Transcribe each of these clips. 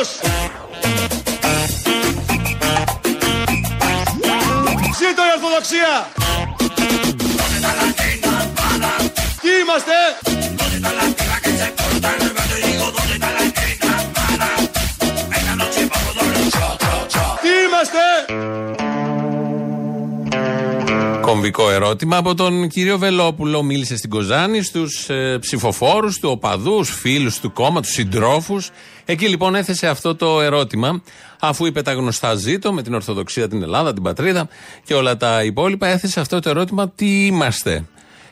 έθνος. Ζήτω η Ορθοδοξία. Τι είμαστε; Τι είμαστε; Κομβικό ερώτημα από τον κύριο Βελόπουλο. Μίλησε στην Κοζάνη στους ε, ψηφοφόρους του, οπαδούς, φίλους του κόμματος, συντρόφους. Εκεί λοιπόν έθεσε αυτό το ερώτημα, αφού είπε τα γνωστά ζήτω με την Ορθοδοξία, την Ελλάδα, την πατρίδα και όλα τα υπόλοιπα. Έθεσε αυτό το ερώτημα, τι είμαστε;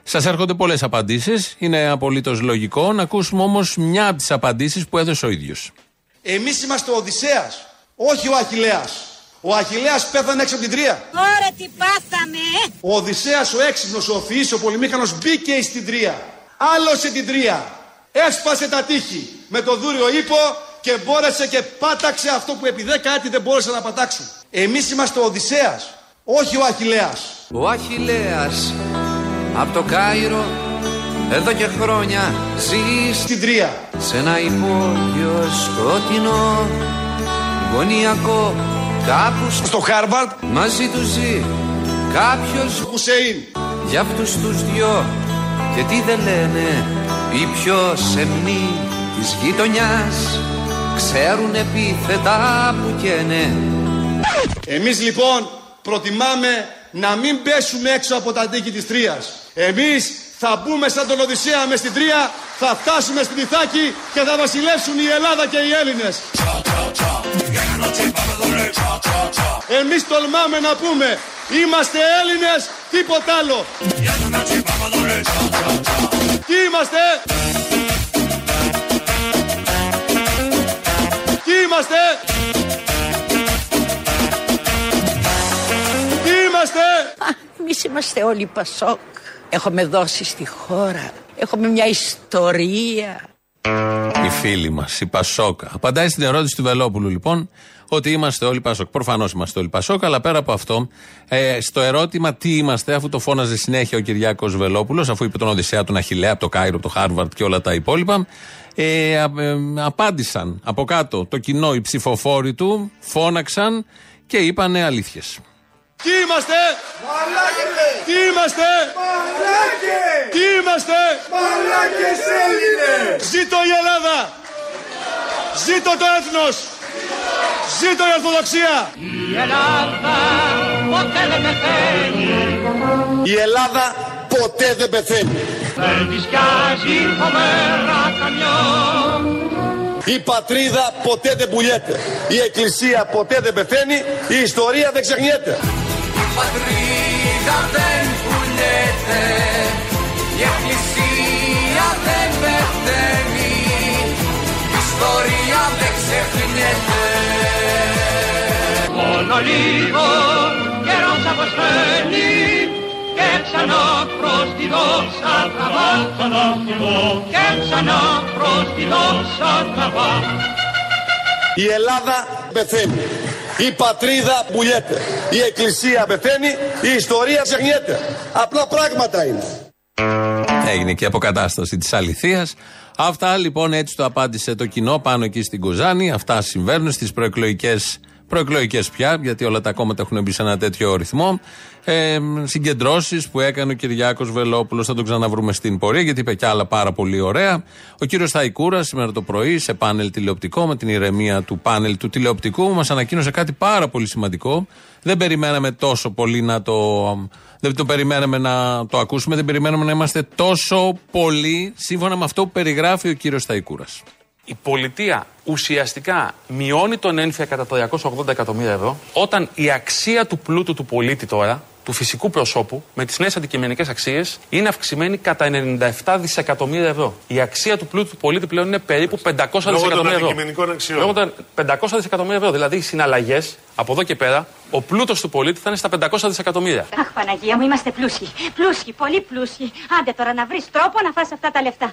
Σας έρχονται πολλές απαντήσεις. Είναι απολύτως λογικό να ακούσουμε όμως μια από τις απαντήσεις που έδωσε ο ίδιος. Εμείς είμαστε ο Οδυσσέας, όχι ο Αχιλέας. Ο Αχιλέας πέθανε έξω από την Τρία. Ωραία τι πάθαμε. Ο Οδυσσέας ο έξυπνος, ο Φυής, ο πολυμήχανος μπήκε στην Τρία. Άλωσε την Τρία. Έσπασε τα τείχη. Με το δούριο ύπο και μπόρεσε και πάταξε αυτό που επί δέκα έτη δεν μπόρεσε να πατάξει. Εμείς είμαστε ο Οδυσσέας, όχι ο Αχιλέας. Ο Αχιλέας από το Κάιρο εδώ και χρόνια ζει Στην Τρία. σε ένα υπόγειο σκοτεινό γωνιακό κάπου στο Στο Χάρβαρντ, μαζί του ζει κάποιος Χουσέιν. για αυτούς τους δυο και τι δεν λένε οι πιο σεμνοί της γειτονιάς ξέρουν επίθετα που καίνε Εμείς λοιπόν προτιμάμε να μην πέσουμε έξω από τα τείχη της Τρίας. Εμείς θα μπούμε σαν τον Οδυσσέα μες στην Τρία, θα φτάσουμε στην Ιθάκη και θα βασιλεύσουν η Ελλάδα και οι Έλληνες. Εμείς τολμάμε να πούμε, είμαστε Έλληνες, τίποτα άλλο. Τι είμαστε; Τι είμαστε; Τι είμαστε; Εμείς είμαστε όλοι Πασόκ. Έχουμε δώσει στη χώρα. Έχουμε μια ιστορία. Οι φίλοι μας, η Πασόκα. Απαντάει στην ερώτηση του Βελόπουλου λοιπόν ότι είμαστε όλοι Πασόκ. Προφανώς είμαστε όλοι Πασόκ, αλλά πέρα από αυτό, ε, στο ερώτημα τι είμαστε, αφού το φώναζε συνέχεια ο Κυριάκος Βελόπουλος, αφού είπε τον Οδυσσέα, τον Αχιλλέα, από το Κάιρο, από το Χάρβαρντ και όλα τα υπόλοιπα, ε, α- ε, απάντησαν από κάτω το κοινό, οι ψηφοφόροι του, φώναξαν και είπανε αλήθειες. Τι είμαστε; Τι είμαστε; Τι είμαστε; Μαλάκες Έλληνες! Ζήτω η Ελλάδα! Ζήτω το έθνος! Ζήτω η Ορθοδοξία! Η Ελλάδα ποτέ δεν πεθαίνει. Η πατρίδα ποτέ δεν πουλιέται. Η εκκλησία ποτέ δεν πεθαίνει. Η ιστορία δεν ξεχνιέται. πατρίδα δεν πουλιέται η εκκλησία δεν πεθαίνει η ιστορία δεν ξεχνιέται Μόνο λίγο καιρός αποστέλει και ξανά προς τη δόξα τραβά και ξανά προς τη δόξα τραβά Η Ελλάδα πεθαίνει. Η πατρίδα πουλιέται. Η εκκλησία πεθαίνει. Η ιστορία ξεχνιέται. Απλά πράγματα είναι. Έγινε και αποκατάσταση της αληθείας. Αυτά λοιπόν έτσι το απάντησε το κοινό πάνω εκεί στην Κοζάνη. Αυτά συμβαίνουν στις προεκλογικές προεκλογικές πια, γιατί όλα τα κόμματα έχουν μπει σε ένα τέτοιο ρυθμό. Ε, Συγκεντρώσεις που έκανε ο Κυριάκος Βελόπουλος, θα τον ξαναβρούμε στην πορεία, γιατί είπε κι άλλα πάρα πολύ ωραία. Ο κύριος Θαϊκούρα σήμερα το πρωί σε πάνελ τηλεοπτικό, με την ηρεμία του πάνελ του τηλεοπτικού, μας ανακοίνωσε κάτι πάρα πολύ σημαντικό. Δεν περιμέναμε τόσο πολύ να το. Δεν το περιμέναμε να το ακούσουμε, δεν περιμέναμε να είμαστε τόσο πολύ σύμφωνα με αυτό που περιγράφει ο κύριος Θαϊκούρας. Η πολιτεία ουσιαστικά μειώνει τον ένφια κατά 380 εκατομμύρια ευρώ, όταν η αξία του πλούτου του πολίτη τώρα, του φυσικού προσώπου, με τις νέες αντικειμενικές αξίες, είναι αυξημένη κατά 97 δισεκατομμύρια ευρώ. Η αξία του πλούτου του πολίτη πλέον είναι περίπου 500 δισεκατομμύρια ευρώ. αντικειμενικών αξιών. Λόγω των 500 δισεκατομμύρια ευρώ. Δηλαδή οι συναλλαγές από εδώ και πέρα, ο πλούτος του πολίτη θα είναι στα 500 δισεκατομμύρια. Αχ, Παναγία μου, είμαστε πλούσιοι. Πλούσιοι, πολύ πλούσιοι. Άντε τώρα να βρεις τρόπο να φας αυτά τα λεφτά.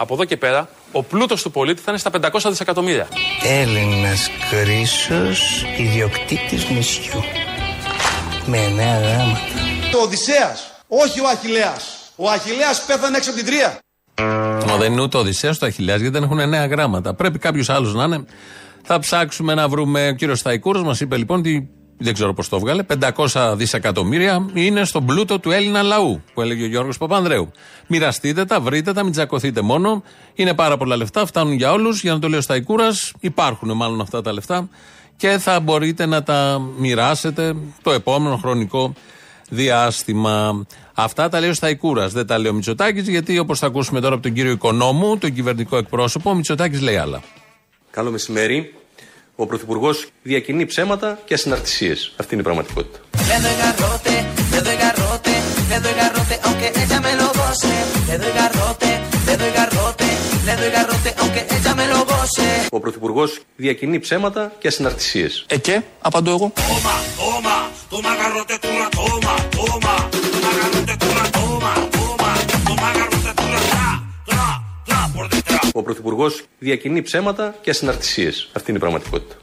Από εδώ και πέρα, ο πλούτος του πολίτη θα είναι στα 500 δισεκατομμύρια. Έλληνας Κρίσος, ιδιοκτήτης νησιού. Με εννέα γράμματα. Ο Οδυσσέας, όχι ο Αχιλέας. Ο Αχιλέας πέθανε έξω από την τρία. Μα δεν είναι ούτε ο Οδυσσέας ούτε ο Αχιλέας γιατί δεν έχουν νέα γράμματα. Πρέπει κάποιος άλλος να είναι. Θα ψάξουμε να βρούμε. Ο κύριος Σταϊκούρος μας είπε λοιπόν ότι δεν ξέρω πώς το έβγαλε. 500 δισεκατομμύρια είναι στον πλούτο του Έλληνα λαού, που έλεγε ο Γιώργος Παπανδρέου. Μοιραστείτε τα, βρείτε τα, μην τσακωθείτε μόνο. Είναι πάρα πολλά λεφτά, φτάνουν για όλους. Για να το λέει ο Σταϊκούρα, υπάρχουν μάλλον αυτά τα λεφτά και θα μπορείτε να τα μοιράσετε το επόμενο χρονικό διάστημα. Αυτά τα λέει ο Σταϊκούρα. Δεν τα λέει ο Μητσοτάκης, γιατί όπως θα ακούσουμε τώρα από τον κύριο Οικονόμου, τον κυβερνητικό εκπρόσωπο, ο Μητσοτάκης λέει άλλα. Καλό μεσημέρι. Ο Πρωθυπουργός διακινεί ψέματα και ασυναρτησίες. Αυτή είναι η πραγματικότητα. Ο Πρωθυπουργός διακινεί ψέματα και ασυναρτησίες. Ε και, απαντώ εγώ. Ο Πρωθυπουργός διακινεί ψέματα και ασυναρτησίες. Αυτή είναι η πραγματικότητα.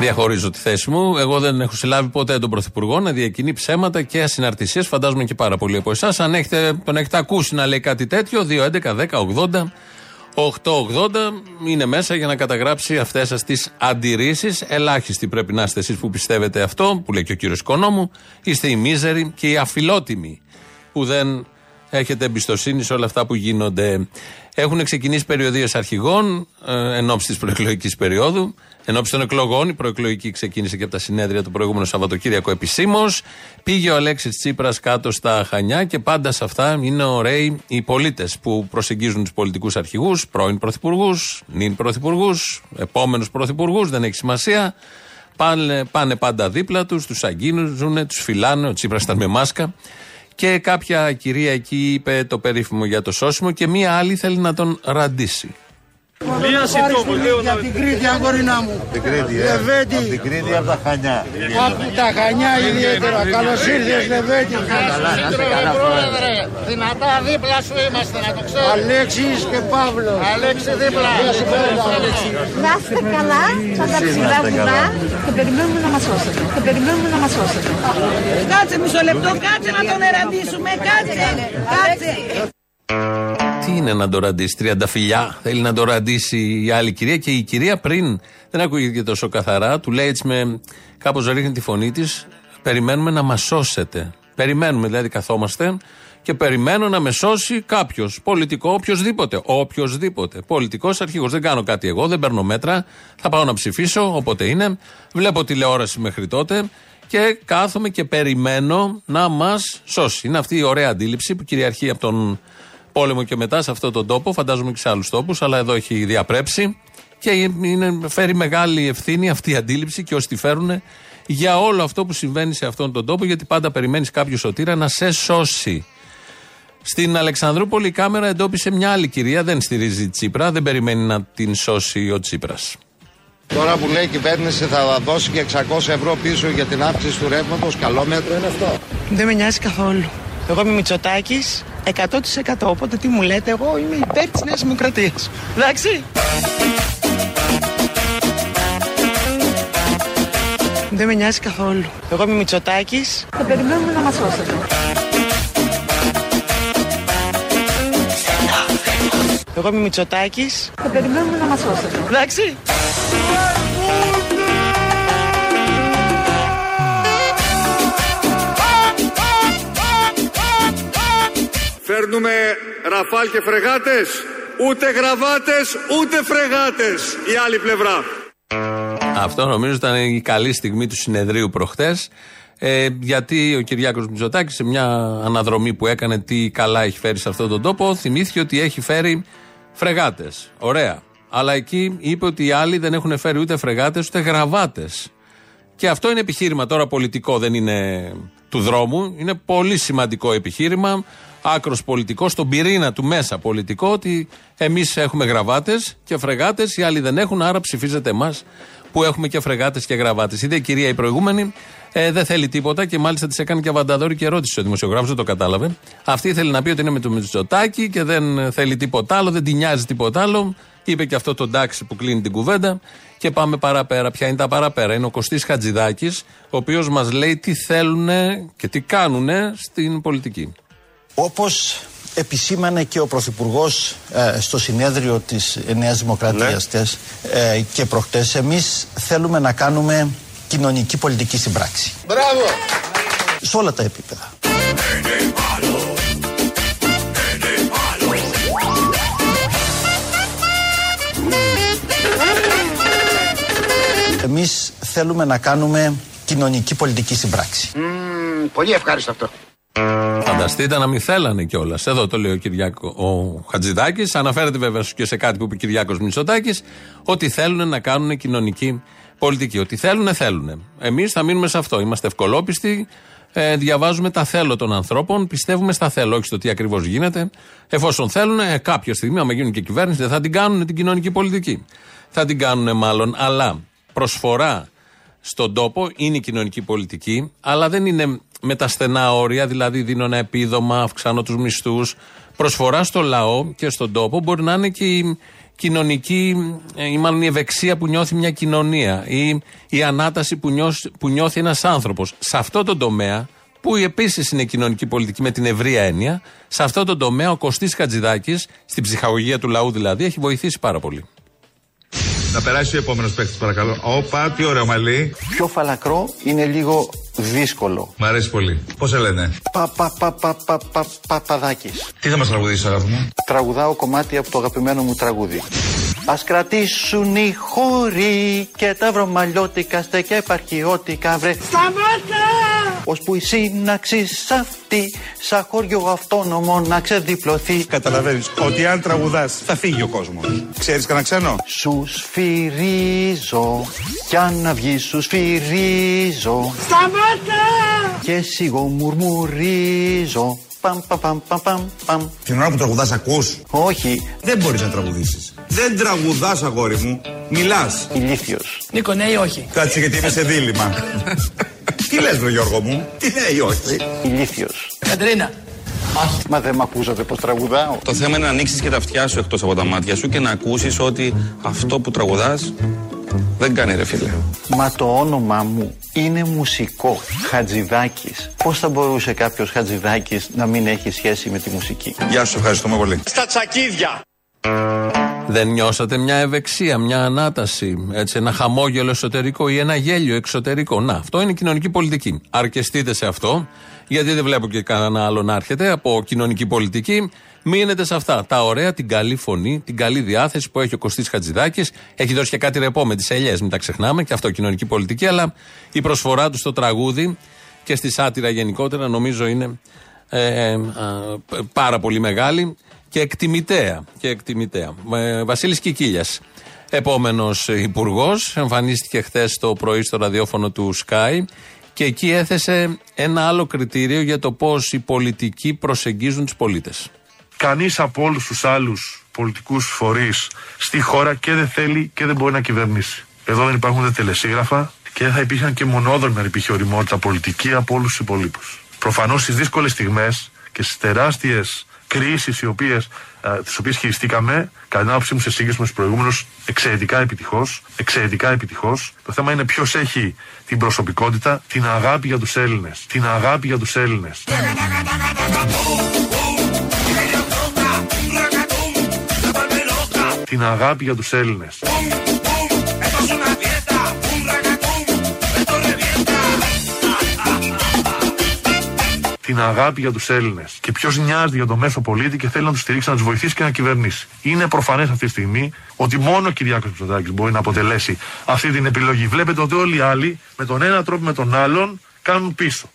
Διαχωρίζω τη θέση μου. Εγώ δεν έχω συλλάβει ποτέ τον Πρωθυπουργό να διακινεί ψέματα και ασυναρτησίες. Φαντάζομαι και πάρα πολλοί από εσάς. Αν έχετε, τον έχετε ακούσει να λέει κάτι τέτοιο, 2, 11, 10, 80. 880 είναι μέσα για να καταγράψει αυτές σας τις αντιρρήσεις. Ελάχιστοι πρέπει να είστε εσείς που πιστεύετε αυτό, που λέει και ο κύριος Οικονόμου. Είστε οι μίζεροι και οι αφιλότιμοι που δεν έχετε εμπιστοσύνη σε όλα αυτά που γίνονται. Έχουν ξεκινήσει περιοδίες αρχηγών ε, εν ώψη της προεκλογικής περίοδου. Εν ώψη των εκλογών, η προεκλογική ξεκίνησε και από τα συνέδρια του προηγούμενου Σαββατοκύριακο επισήμως. Πήγε ο Αλέξης Τσίπρας κάτω στα Χανιά και πάντα σε αυτά είναι ωραίοι οι πολίτες που προσεγγίζουν τους πολιτικούς αρχηγούς, πρώην πρωθυπουργούς, νυν πρωθυπουργούς, επόμενους πρωθυπουργούς, δεν έχει σημασία. Πάνε, πάνε πάντα δίπλα τους, τους αγγίνουν, τους φυλάνε. Ο Τσίπρας ήταν με μάσκα. Και κάποια κυρία εκεί είπε το περίφημο για το σώσιμο και μία άλλη θέλει να τον ραντίσει. Μία συντόμως, λέω Για την Κρήτη, αγόρινα μου. Την Κρήτη, ε. Λεβέντη. Από την Κρήτη, από τα Χανιά. Από τα Χανιά ιδιαίτερα. Καλώς ήρθες, Λεβέντη. Καλά, να είστε καλά, Πρόεδρε, δυνατά δίπλα σου είμαστε, να το ξέρεις. Αλέξης και Παύλος. Αλέξη δίπλα. Να είστε καλά, σαν τα ψηλά βουνά και περιμένουμε να μας σώσετε. Και περιμένουμε να μας σώσετε. Κάτσε μισό λεπτό, κάτσε να τον εραντήσουμε, κάτσε, κάτσε. Τι είναι να το ραντίσει, τριανταφυλιά. Θέλει να το ραντίσει η άλλη κυρία και η κυρία πριν δεν ακούγεται τόσο καθαρά. Του λέει έτσι με κάπως ρίχνει τη φωνή της. Περιμένουμε να μας σώσετε. Περιμένουμε, δηλαδή καθόμαστε και περιμένω να με σώσει κάποιος. Πολιτικό, οποιοδήποτε. Οποιοδήποτε. Πολιτικός αρχηγός. Δεν κάνω κάτι εγώ, δεν παίρνω μέτρα. Θα πάω να ψηφίσω, όποτε είναι. Βλέπω τηλεόραση μέχρι τότε και κάθομαι και περιμένω να μας σώσει. Είναι αυτή η ωραία αντίληψη που κυριαρχεί από τον πόλεμο και μετά σε αυτόν τον τόπο, φαντάζομαι και σε άλλους τόπους, αλλά εδώ έχει διαπρέψει και είναι, φέρει μεγάλη ευθύνη αυτή η αντίληψη και όσοι τη φέρουν για όλο αυτό που συμβαίνει σε αυτόν τον τόπο, γιατί πάντα περιμένεις κάποιο σωτήρα να σε σώσει. Στην Αλεξανδρούπολη η κάμερα εντόπισε μια άλλη κυρία, δεν στηρίζει Τσίπρα, δεν περιμένει να την σώσει ο Τσίπρας. Τώρα που λέει η κυβέρνηση θα δώσει και 600 ευρώ πίσω για την αύξηση του ρεύματος, καλό μέτρο είναι αυτό. Δεν με νοιάζει καθόλου. Εγώ είμαι Μητσοτάκης 100%. Οπότε τι μου λέτε, εγώ είμαι υπέρ της Νέας Δημοκρατίας. Εντάξει. Δεν με νοιάζει καθόλου. Εγώ είμαι Μητσοτάκης. Και περιμένουμε να μας σώσετε. Εγώ είμαι Μητσοτάκης. Και περιμένουμε να μας σώσετε. Εντάξει. Φέρνουμε ραφάλ και φρεγάτες. Ούτε γραβάτες, ούτε φρεγάτες. Η άλλη πλευρά. Αυτό νομίζω ήταν η καλή στιγμή του συνεδρίου προχτές Ε, γιατί ο Κυριάκος Μητσοτάκης σε μια αναδρομή που έκανε τι καλά έχει φέρει σε αυτόν τον τόπο, θυμήθηκε ότι έχει φέρει φρεγάτες. Ωραία. Αλλά εκεί είπε ότι οι άλλοι δεν έχουν φέρει ούτε φρεγάτες ούτε γραβάτες. Και αυτό είναι επιχείρημα τώρα πολιτικό, δεν είναι του δρόμου. Είναι πολύ σημαντικό επιχείρημα, άκρος πολιτικό, στον πυρήνα του μέσα πολιτικό, ότι εμείς έχουμε γραβάτες και φρεγάτες, οι άλλοι δεν έχουν, άρα ψηφίζετε εμάς που έχουμε και φρεγάτες και γραβάτες. Είδε η κυρία η προηγούμενη, ε, δεν θέλει τίποτα και μάλιστα της έκανε και αβανταδόρη και ερώτηση ο δημοσιογράφος, δεν το κατάλαβε. Αυτή ήθελε να πει ότι είναι με το Μητσοτάκι και δεν θέλει τίποτα άλλο, δεν την νοιάζει τίποτα άλλο Είπε και αυτό το τάξη που κλείνει την κουβέντα και πάμε παραπέρα. Ποια είναι τα παραπέρα; Είναι ο Κωστής Χατζηδάκης, ο οποίος μας λέει τι θέλουν και τι κάνουν στην πολιτική. Όπως επισήμανε και ο Πρωθυπουργός ε, στο συνέδριο της Νέας Δημοκρατίας Ναι. τες, ε, και προχτές, εμείς θέλουμε να κάνουμε κοινωνική πολιτική στην πράξη. Μπράβο! Σε όλα τα επίπεδα. Εμείς θέλουμε να κάνουμε κοινωνική πολιτική στην πράξη. πολύ ευχάριστο αυτό. Φανταστείτε να μην θέλανε κιόλας. Εδώ το λέει ο, Κυριάκο, ο Χατζηδάκης. Αναφέρεται βέβαια και σε κάτι που είπε ο Κυριάκος Μητσοτάκης, ότι θέλουν να κάνουν κοινωνική πολιτική. Ότι θέλουν, θέλουν. Εμείς θα μείνουμε σε αυτό. Είμαστε ευκολόπιστοι. Ε, διαβάζουμε τα θέλω των ανθρώπων. Πιστεύουμε στα θέλω, όχι στο τι ακριβώς γίνεται. Εφόσον θέλουν, ε, κάποια στιγμή, άμα γίνουν και κυβέρνηση, δεν θα την κάνουν την κοινωνική πολιτική. Θα την κάνουν μάλλον. Αλλά προσφορά στον τόπο είναι η κοινωνική πολιτική, αλλά δεν είναι με τα στενά όρια, δηλαδή δίνω ένα επίδομα, αυξάνω τους μισθούς. Προσφορά στο λαό και στον τόπο μπορεί να είναι και η κοινωνική, ε, ή μάλλον η ευεξία που νιώθει μια κοινωνία ή η ανάταση που, νιώθει, που νιώθει ένας άνθρωπος. Σε αυτό το τομέα, που επίσης είναι κοινωνική πολιτική με την ευρία έννοια, σε αυτό το τομέα ο Κωστής Χατζηδάκης, στην ψυχαγωγία του λαού δηλαδή, έχει βοηθήσει πάρα πολύ. Να περάσει ο επόμενος παίκτης, παρακαλώ. Όπα, τι ωραίο μαλλί. Πιο φαλακρό είναι λίγο δύσκολο. Μ' αρέσει πολύ. Πώς σε λένε; Πα, πα, πα, πα, πα, πα, παπαδάκης. Τι θα μας τραγουδήσει, αγάπη μου; Τραγουδάω κομμάτι από το αγαπημένο μου τραγούδι. Ας κρατήσουν οι χώροι και τα βρωμαλιώτικα στέκια επαρχιώτικα βρε. Σταμάτα! Ώσπου η σύναξη σ' αυτή, σαν χωριό αυτόνομο να ξεδιπλωθεί. Καταλαβαίνεις ότι αν τραγουδάς θα φύγει ο κόσμος. Ξέρεις κανένα ξένο; Σους σφυρίζω, κι αν να βγει σους σφυρίζω. Σταμάτα! Και σιγό μουρμουρίζω. Παμ, παμ, παμ, παμ, παμ, παμ. Την ώρα που τραγουδάς, ακούς; Όχι, Δεν μπορείς να τραγουδήσεις. Δεν τραγουδάς, αγόρι μου. Μιλάς. ηλίθιος. Νίκο, ναι ή όχι; Κάτσε γιατί είμαι σε δίλημα. Τι λες βρε Γιώργο μου; Τι ναι ή όχι. Ηλίθιος. Κατρίνα. Μα δεν μ' ακούσατε πως τραγουδάω. Το θέμα είναι να ανοίξεις και τα αυτιά σου εκτός από τα μάτια σου και να ακούσεις ότι αυτό που τραγουδάς δεν κάνει ρε φίλε. Μα το όνομά μου είναι μουσικό. Χατζηδάκης. Πώς θα μπορούσε κάποιος Χατζηδάκης να μην έχει σχέση με τη μουσική; Γεια σου, ευχαριστούμε πολύ. Στα τσακίδια! Δεν νιώσατε μια ευεξία, μια ανάταση, έτσι, ένα χαμόγελο εσωτερικό ή ένα γέλιο εξωτερικό. Να, αυτό είναι κοινωνική πολιτική. Αρκεστείτε σε αυτό, γιατί δεν βλέπω και κανένα άλλο να έρχεται από κοινωνική πολιτική. Μείνετε σε αυτά. Τα ωραία, την καλή φωνή, την καλή διάθεση που έχει ο Κωστής Χατζηδάκης. Έχει δώσει και κάτι ρεπό με τις ελιές, μην τα ξεχνάμε, και αυτό κοινωνική πολιτική. Αλλά η προσφορά του στο τραγούδι και στη σάτυρα γενικότερα νομίζω είναι ε, ε, α, πάρα πολύ μεγάλη και εκτιμητέα. Και εκτιμητέα. Ε, Βασίλης Κικίλιας, επόμενος υπουργός, εμφανίστηκε χθες το πρωί στο ραδιόφωνο του Sky και εκεί έθεσε ένα άλλο κριτήριο για το πώς οι πολιτικοί προσεγγίζουν τους πολίτες. Κανείς από όλους τους άλλους πολιτικούς φορείς στη χώρα και δεν θέλει και δεν μπορεί να κυβερνήσει. Εδώ δεν υπάρχουν ούτε τελεσίγραφα και δεν θα υπήρχαν και μονόδρομοι αν υπήρχε οριμότητα πολιτική από όλους τους υπολείπους. Προφανώς στις δύσκολες στιγμές και στις τεράστιες κρίσεις οι οποίες, α, τις οποίες χειριστήκαμε, κατά την άποψή μου σε σύγκριση με τους προηγούμενους, εξαιρετικά επιτυχώς, εξαιρετικά επιτυχώς. Το θέμα είναι ποιος έχει την προσωπικότητα, την αγάπη για τους Έλληνες. Την αγάπη για τους Έλληνες. Την αγάπη για τους Έλληνες. Την αγάπη για τους Έλληνες. Και ποιος νοιάζεται για το μέσο πολίτη και θέλει να τους στηρίξει, να τους βοηθήσει και να κυβερνήσει. Είναι προφανές αυτή τη στιγμή ότι μόνο ο Κυριάκος Μητσοτάκης μπορεί να αποτελέσει αυτή την επιλογή. Βλέπετε ότι όλοι οι άλλοι με τον ένα τρόπο ή με τον άλλον κάνουν πίσω.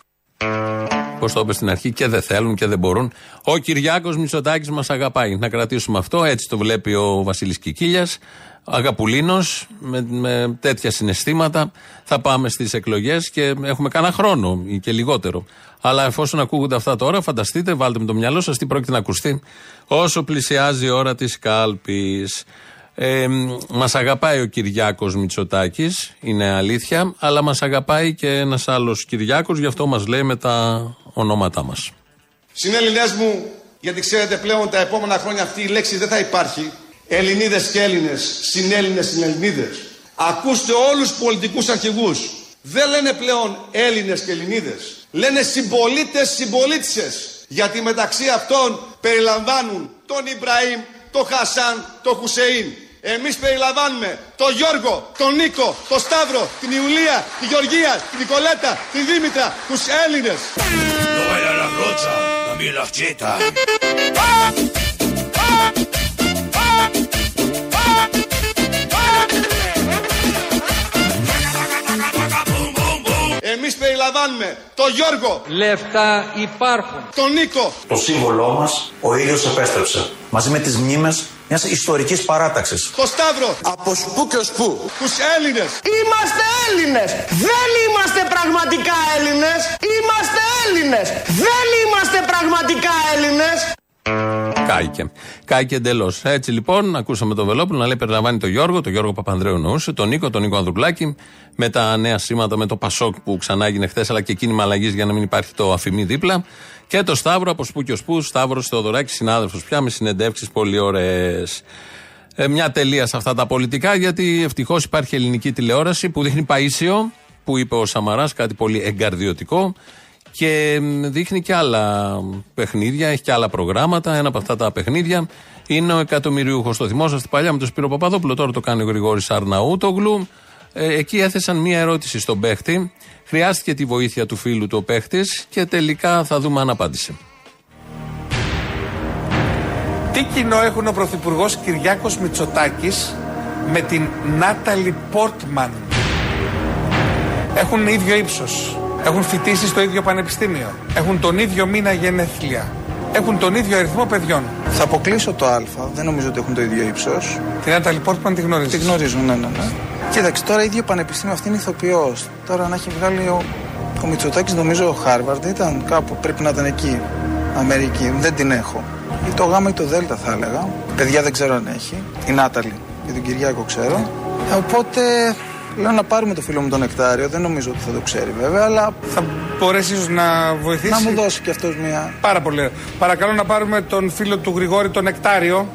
Πώς το είπες στην αρχή, και δεν θέλουν και δεν μπορούν. Ο Κυριάκος Μητσοτάκης μας αγαπάει. Να κρατήσουμε αυτό. Έτσι το βλέπει ο Βασίλης Κικίλιας. Αγαπουλίνος, με, με τέτοια συναισθήματα. Θα πάμε στις εκλογές και έχουμε κάνα χρόνο ή και λιγότερο. Αλλά εφόσον ακούγονται αυτά τώρα, φανταστείτε, βάλτε με το μυαλό σας τι πρόκειται να ακουστεί όσο πλησιάζει η ώρα της κάλπης. Ε, μας αγαπάει ο Κυριάκος Μητσοτάκης, είναι αλήθεια, αλλά μας αγαπάει και ένας άλλος Κυριάκος, γι' αυτό μας λέει με τα ονόματά μας. Συνέλληνές μου, γιατί ξέρετε πλέον τα επόμενα χρόνια αυτή η λέξη δεν θα υπάρχει. Ελληνίδες και Έλληνες, συνέλληνες, συνελληνίδες. Ακούστε όλους τους πολιτικούς αρχηγούς. Δεν λένε πλέον Έλληνες και Ελληνίδες. Λένε συμπολίτες, συμπολίτσες. Γιατί μεταξύ αυτών περιλαμβάνουν τον Ιμπραήμ, τον Χασάν, τον Χουσεΐν. Εμείς περιλαμβάνουμε τον Γιώργο, τον Νίκο, τον Σταύρο, την Ιουλία, τη Γεωργία, την Νικολέτα, τη Δήμητρα, τους Έλληνες. No baila la rocha, también las chetas. Εμείς περιλαμβάνουμε τον Γιώργο, Λεφτά υπάρχουν. τον Νίκο, Το σύμβολό μας ο ήλιος επέστρεψε. Μαζί με τις μνήμες μιας ιστορικής παράταξης. τον Σταύρο, Από σπου και ως πού. τους Έλληνες. Είμαστε Έλληνες! Δεν είμαστε πραγματικά Έλληνες! Είμαστε Έλληνες! Δεν είμαστε πραγματικά Έλληνες! Κάηκε. Κάηκε εντελώς. Έτσι λοιπόν, ακούσαμε τον Βελόπουλο να λέει περιλαμβάνει τον Γιώργο, τον Γιώργο Παπανδρέου νοούσε, τον Νίκο, τον Νίκο Ανδρουλάκη, με τα νέα σήματα με το Πασόκ που ξανά έγινε χθες, αλλά και κίνημα αλλαγής για να μην υπάρχει το αφημί δίπλα. Και το Σταύρο από σπου και ω πού, Σταύρος Θεοδωράκης, συνάδελφος πια με συνεντεύξεις πολύ ωραίες. Ε, μια τελεία σε αυτά τα πολιτικά, γιατί ευτυχώς υπάρχει ελληνική τηλεόραση που δείχνει Παίσιο, που είπε ο Σαμαράς, κάτι πολύ εγκαρδιωτικό. Και μ, δείχνει και άλλα παιχνίδια, έχει και άλλα προγράμματα. Ένα από αυτά τα παιχνίδια είναι ο εκατομμυριούχος. Το θυμόσαστε παλιά με τον Σπύρο Παπαδόπουλο, τώρα το κάνει ο Γρηγόρης Αρναούτογλου. Ε, εκεί έθεσαν μία ερώτηση στον παίχτη. Χρειάστηκε τη βοήθεια του φίλου του ο παίχτης και τελικά θα δούμε αν απάντησε. Τι κοινό έχουν ο Πρωθυπουργός Κυριάκος Μητσοτάκης με την Νάταλι Πόρτμαν; Έχουν ίδιο ύψος. Έχουν φοιτήσει στο ίδιο πανεπιστήμιο. Έχουν τον ίδιο μήνα γενέθλια. Έχουν τον ίδιο αριθμό παιδιών. Θα αποκλείσω το Α. Δεν νομίζω ότι έχουν το ίδιο ύψος. Την Νάταλι Πόρτμαν τη γνωρίζεις. Τη γνωρίζω, ναι, ναι, ναι. Κοίταξε, τώρα ίδιο πανεπιστήμιο αυτή είναι ηθοποιός. Τώρα να έχει βγάλει ο, ο Μητσοτάκης, νομίζω ο Χάρβαρντ ήταν κάπου, πρέπει να ήταν εκεί. Αμερική, δεν την έχω. Ή το Γ ή το Δ θα έλεγα. Παιδιά δεν ξέρω αν έχει. Η Νάταλη. Για τον Κυριάκο ξέρω. Ε, οπότε λέω να πάρουμε το φίλο μου τον Νεκτάριο. Δεν νομίζω ότι θα το ξέρει βέβαια, αλλά. Θα μπορέσει ίσως να βοηθήσεις. Να μου δώσει κι αυτός μια. Πάρα πολύ. ωραία. Παρακαλώ να πάρουμε τον φίλο του Γρηγόρη, τον Νεκτάριο.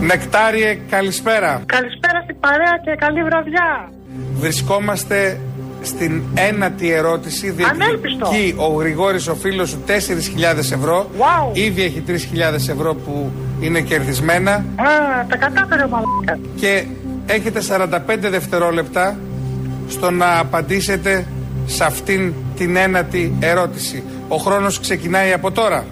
Νεκτάριε, καλησπέρα. Καλησπέρα στην παρέα και καλή βραδιά. Βρισκόμαστε στην ένατη ερώτηση. Ανέλπιστο. Διεκδικεί ο Γρηγόρης ο φίλος σου 4.000 ευρώ. Wow. Ήδη έχει 3.000 ευρώ που είναι κερδισμένα. Α, τα κατάφερε ο μαλάκα. Και έχετε 45 δευτερόλεπτα στο να απαντήσετε σε αυτήν την ένατη ερώτηση. Ο χρόνος ξεκινάει από τώρα.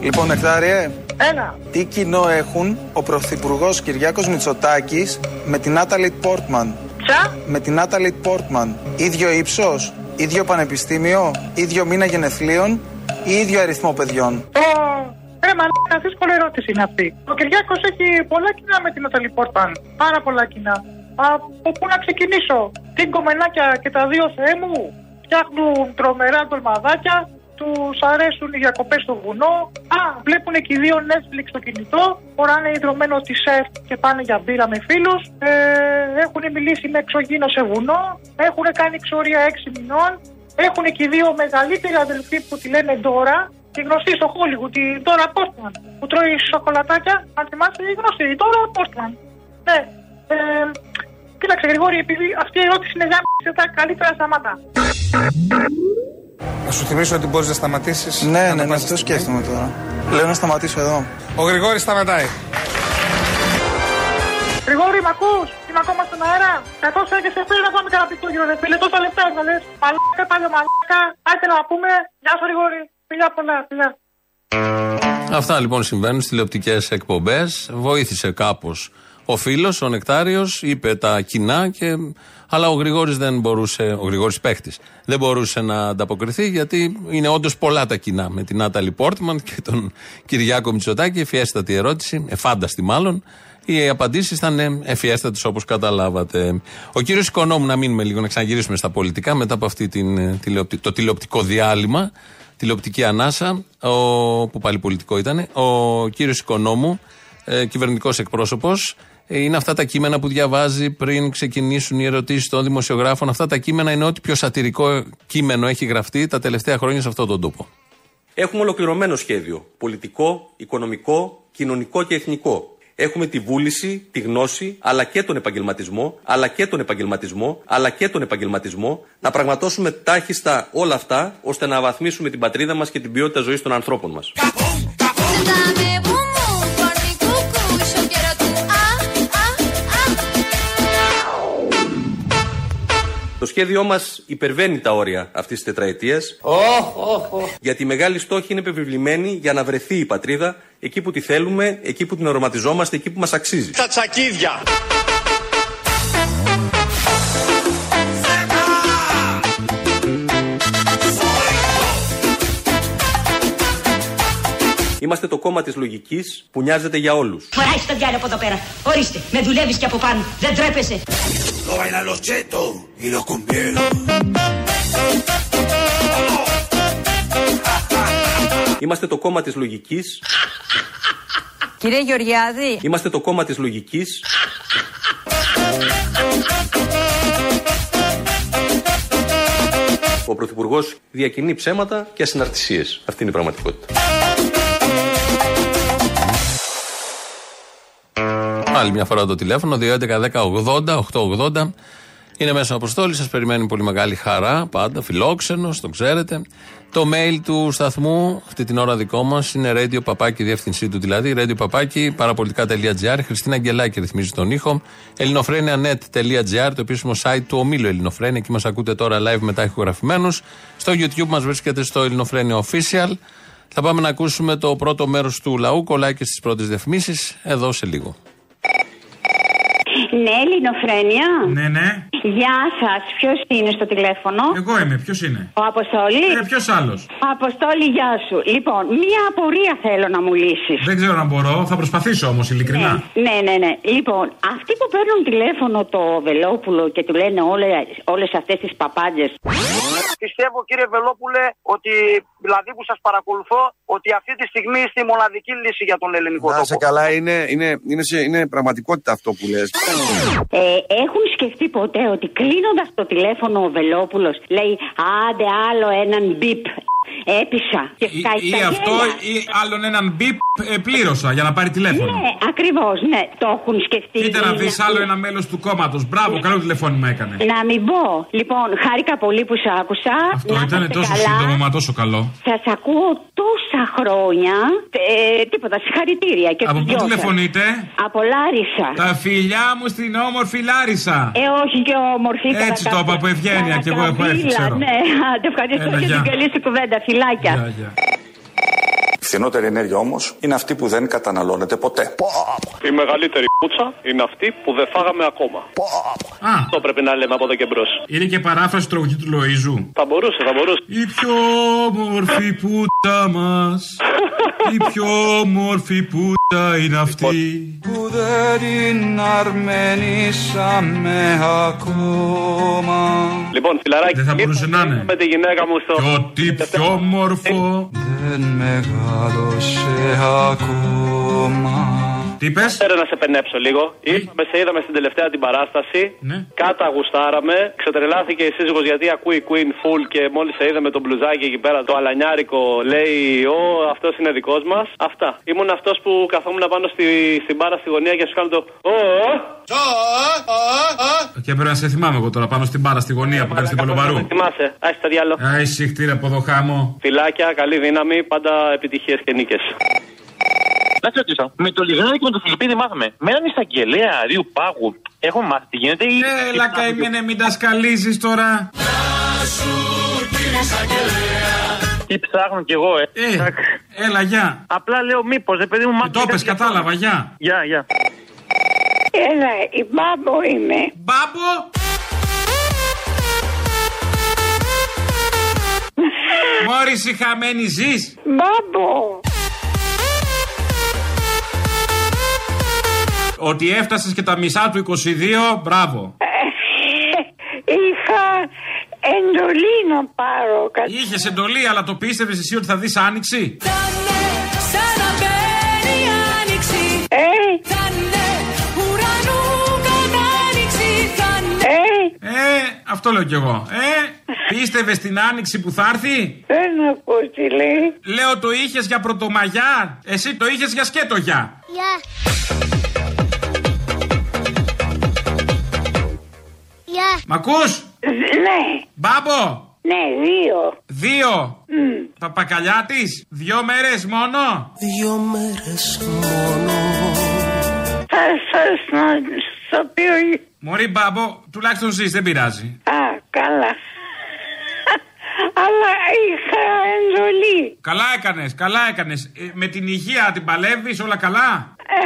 Λοιπόν, Νεκτάριε, Ένα. τι κοινό έχουν ο Πρωθυπουργός Κυριάκος Μητσοτάκης με την Νάταλι Πόρτμαν. Ποια; Με την Νάταλι Πόρτμαν. Ίδιο ύψος, ίδιο πανεπιστήμιο, ίδιο μήνα γενεθλίων ή ίδιο αριθμό παιδιών; Το... Ρε μαλάκα, δύσκολη ερώτηση είναι αυτή. Ο Κυριάκος έχει πολλά κοινά με την Ναταλή Πόρτμαν. Πάρα πολλά κοινά. Από πού να ξεκινήσω; Τι κομμενάκια και τα δύο θεέ μου φτιάχνουν τρομερά ντολμαδάκια. Τους αρέσουν οι διακοπές στο βουνό. Α, βλέπουν και οι δύο Netflix στο κινητό. Φοράνε ιδρωμένο τη σεφ και πάνε για μπύρα με φίλους. Ε, έχουν μιλήσει με εξωγήινο σε βουνό. Έχουν κάνει εξορία 6 μηνών. Έχουν και οι δύο μεγαλύτεροι αδελφοί που τη λένε Ντόρα. Τη γνωστή στο Hollywood, τη Ντόρα Πόστμαν. Που τρώει σοκολατάκια. Αν θυμάστε, η γνωστή, η Ντόρα Πόστμαν. Ναι. Ε, κοίταξε, Γρηγόρη, επειδή αυτή η ερώτηση είναι γάμιση, τα καλύτερα σταματά. Να σου θυμίσω ότι μπορείς να σταματήσεις. Ναι, ναι, ναι, αυτό σκέφτομαι τώρα. Λέω να σταματήσω εδώ. Ο Γρηγόρης σταματάει. Γρηγόρη, μ' ακούς; Είμαι ακόμα στον αέρα. Καθώς έρχεσαι πριν να πάμε κανένα πιτόγυρο, ρε φίλε. Τόσα λεπτά έβγαλες. Μαλάκα, πάλι μαλάκα. Άντε να πούμε. Γεια σου, Γρηγόρη. Φιλιά πολλά, φιλιά. Αυτά λοιπόν συμβαίνουν στις τηλεοπτικές εκπομπές. Βοήθησε κάπως ο φίλος, ο Νεκτάριος, είπε τα κοινά, και... αλλά ο Γρηγόρης δεν μπορούσε, ο Γρηγόρης παίχτης, δεν μπορούσε να ανταποκριθεί γιατί είναι όντως πολλά τα κοινά με την Νάταλη Πόρτμαν και τον Κυριάκο Μητσοτάκη. Εφιέστατη ερώτηση, εφάνταστη μάλλον. Οι απαντήσεις ήταν εφιέστατες όπως καταλάβατε. Ο κύριος Οικονόμου, να μείνουμε λίγο, να ξαναγυρίσουμε στα πολιτικά μετά από αυτή την, ε, τηλεοπτι- το τηλεοπτικό διάλειμμα, τηλεοπτική ανάσα, ο, που πάλι πολιτικό ήταν. Ο κύριος Οικονόμου, ε, κυβερνητικός εκπρόσωπος, είναι αυτά τα κείμενα που διαβάζει πριν ξεκινήσουν οι ερωτήσεις των δημοσιογράφων. Αυτά τα κείμενα είναι ό,τι πιο σατυρικό κείμενο έχει γραφτεί τα τελευταία χρόνια σε αυτόν τον τόπο. Έχουμε ολοκληρωμένο σχέδιο. Πολιτικό, οικονομικό, κοινωνικό και εθνικό. Έχουμε τη βούληση, τη γνώση, αλλά και τον επαγγελματισμό, αλλά και τον επαγγελματισμό, αλλά και τον επαγγελματισμό, να πραγματώσουμε τάχιστα όλα αυτά, ώστε να avαθμίσουμε την πατρίδα μας και την ποιότητα ζωής των ανθρώπων μας. Dame bum bum por mi cucu, yo quiero tu ah, Το σχέδιό μας υπερβαίνει τα όρια αυτής της τετραετίας. Γιατί οι μεγάλοι στόχοι είναι επιβεβλημένοι για να βρεθεί η πατρίδα εκεί που τη θέλουμε, εκεί που την οραματιζόμαστε, εκεί που μας αξίζει. Τα τσακίδια. Είμαστε το κόμμα της λογικής που νοιάζεται για όλους. Φοράει στο διάλογο από εδώ πέρα. Ορίστε, με δουλεύεις και από πάνω. Δεν τρέπεσαι. No bailan los chetos y los cumbieros. Είμαστε το κόμμα της λογικής. Κύριε Γεωργιάδη. Είμαστε το κόμμα της λογικής. Ο Πρωθυπουργός διακινεί ψέματα και ασυναρτησίες. Αυτή είναι η πραγματικότητα. Άλλη μια φορά το τηλέφωνο, 2.11.10.80.880. Είναι μέσα ο Αποστόλης, σας περιμένει πολύ μεγάλη χαρά, πάντα φιλόξενος, το ξέρετε. Το mail του σταθμού, αυτή την ώρα δικό μας, είναι radio παπάκι, διεύθυνσή του δηλαδή, radio παπάκι, παραπολιτικά.gr. Χριστίνα Αγγελάκη ρυθμίζει τον ήχο. ελληνοφρένια.net.gr, το επίσημο site του ομίλου Ελληνοφρένια. Εκεί μας ακούτε τώρα live μετά ηχογραφημένους. Στο YouTube μας βρίσκεται στο Ελληνοφρένια Official. Θα πάμε να ακούσουμε το πρώτο μέρος του λαού, κολλάει και στις πρώτες διαφημίσεις, εδώ σε λίγο. Ναι, Ελληνοφρένια. Ναι, ναι. Γεια σας, ποιος είναι στο τηλέφωνο; Εγώ είμαι, ποιος είναι; Ο Αποστόλη. Ε, ποιος άλλος; Αποστόλη, γεια σου. Λοιπόν, μία απορία θέλω να μου λύσεις. Δεν ξέρω αν μπορώ, θα προσπαθήσω όμως ειλικρινά. Ναι, ναι, ναι. Λοιπόν, αυτοί που παίρνουν τηλέφωνο το Βελόπουλο και του λένε όλε αυτές τις παπάντζες. Πιστεύω κύριε Βελόπουλε ότι δηλαδή που σας παρακολουθώ ότι αυτή τη στιγμή είστε η μοναδική λύση για τον ελληνικό Να τόπο. σε καλά, είναι, είναι, είναι, σε- είναι πραγματικότητα αυτό που λες. Ε, έχουν σκεφτεί ποτέ ότι κλείνοντας το τηλέφωνο ο Βελόπουλος λέει Άντε άλλο έναν μπιπ. Έπεισα. Και Ή, σκάει ή στα αυτό, γέλια. ή άλλον έναν μπιπ ε, πλήρωσα για να πάρει τηλέφωνο. Ναι, ακριβώς, ναι. Το έχουν σκεφτεί. Κοίτα να δεις Είναι- άλλο ένα μέλος του κόμματος. Μπράβο, καλό τηλεφώνημα έκανε. Να μην πω. Λοιπόν, χάρηκα πολύ που σ' άκουσα. Αυτό Να ήταν είστε τόσο καλά. σύντομο, μα τόσο καλό. Σας ακούω τόσα χρόνια. Ε, τίποτα, συγχαρητήρια. Και Από στους πού δυο σας. τηλεφωνείτε; Από Λάρισα. Τα φιλιά μου στην όμορφη Λάρισα. Ε, όχι και όμορφη. Έτσι το είπα από ευγένεια και εγώ έχω έρθει, Καρακαβίλα, ξέρω. Ναι, άντε, ευχαριστώ Έλα, για γεια. την καλή σου κουβέντα. Φιλάκια. Η φθηνότερη ενέργεια όμως είναι αυτή που δεν καταναλώνεται ποτέ. Η μεγαλύτερη πουτσα είναι αυτή που δεν φάγαμε ακόμα. Αυτό πρέπει να λέμε από εδώ και μπρος. Είναι και παράφραση τραγουδί του Λοίζου. Θα μπορούσε, θα μπορούσε. Η πιο όμορφη πούτα μας. Η πιο όμορφη πούτα είναι αυτή; που δεν την αρμενήσαμε ακόμα. Λοιπόν, φιλαράκι, Δεν θα μπορούσε να είναι. με τη γυναίκα μου στο. Και ό,τι πιο όμορφο. Δεν μεγάλωσε ακόμα. Τι πες; Θέλω να σε πενέψω λίγο. Ήρθαμε, σε είδαμε στην τελευταία την παράσταση. Ναι. Κάτα γουστάραμε. Ξετρελάθηκε η σύζυγος γιατί ακούει Queen Full και μόλις σε είδε με τον μπλουζάκι εκεί πέρα το αλανιάρικο λέει Ω, αυτός είναι δικός μας. Αυτά. Ήμουν αυτός που καθόμουν πάνω στη, στην μπάρα στη γωνία και σου κάνω το Ω, ω. Και πρέπει να σε θυμάμαι εγώ τώρα πάνω στην μπάρα στη γωνία που κάνεις στην Κολοβαρού. Θυμάσαι, άχι το διάλογο. Άι, συχτήρα από εδώ χάμω. Φιλάκια, καλή δύναμη, πάντα επιτυχίες και νίκες. Να σε ρωτήσω, με το λιγνάδι και με το Φιλιππίδη μάθαμε. Με έναν εισαγγελέα αρίου πάγου έχουμε μάθει τι γίνεται ή. Έλα καημένε, μην τα σκαλίζεις τώρα. Τι ψάχνω κι εγώ, ε. Έλα, γεια. Απλά λέω μήπως, ρε παιδί μου, μάθαμε. Το πες, κατάλαβα, γεια. Γεια, γεια. Έλα, η μπάμπο είμαι. Μπάμπο! Μόρις η χαμένη ζεις; Μπάμπο. Ότι έφτασες και τα μισά του 22, μπράβο. Είχα εντολή να πάρω κάτι. Είχες εντολή, αλλά το πίστευες εσύ ότι θα δεις άνοιξη; Σαν να μπαίνει η άνοιξη Ε, Θα είναι ουρανού κατάνοιξη Θα είναι Ε, αυτό λέω κι εγώ. Ε, Πίστευες στην άνοιξη που θα έρθει; Δεν ακούω τι λέει. Λέω το είχες για πρωτομαγιά. Εσύ το είχες για σκέτο για. Γεια. Γεια. Μ' ακούς; Ναι. Μπάμπο. Ναι, δύο. Δύο. Παπακαλιάτης. Δύο μέρες μόνο. Δύο μέρες μόνο. Θα σας να στο πει ο Μωρή μπάμπο, τουλάχιστον ζεις, δεν πειράζει. Α, καλά. Αλλά είχα εντολή. Καλά έκανες, καλά έκανες. Ε, με την υγεία την παλεύεις, όλα καλά; Ε,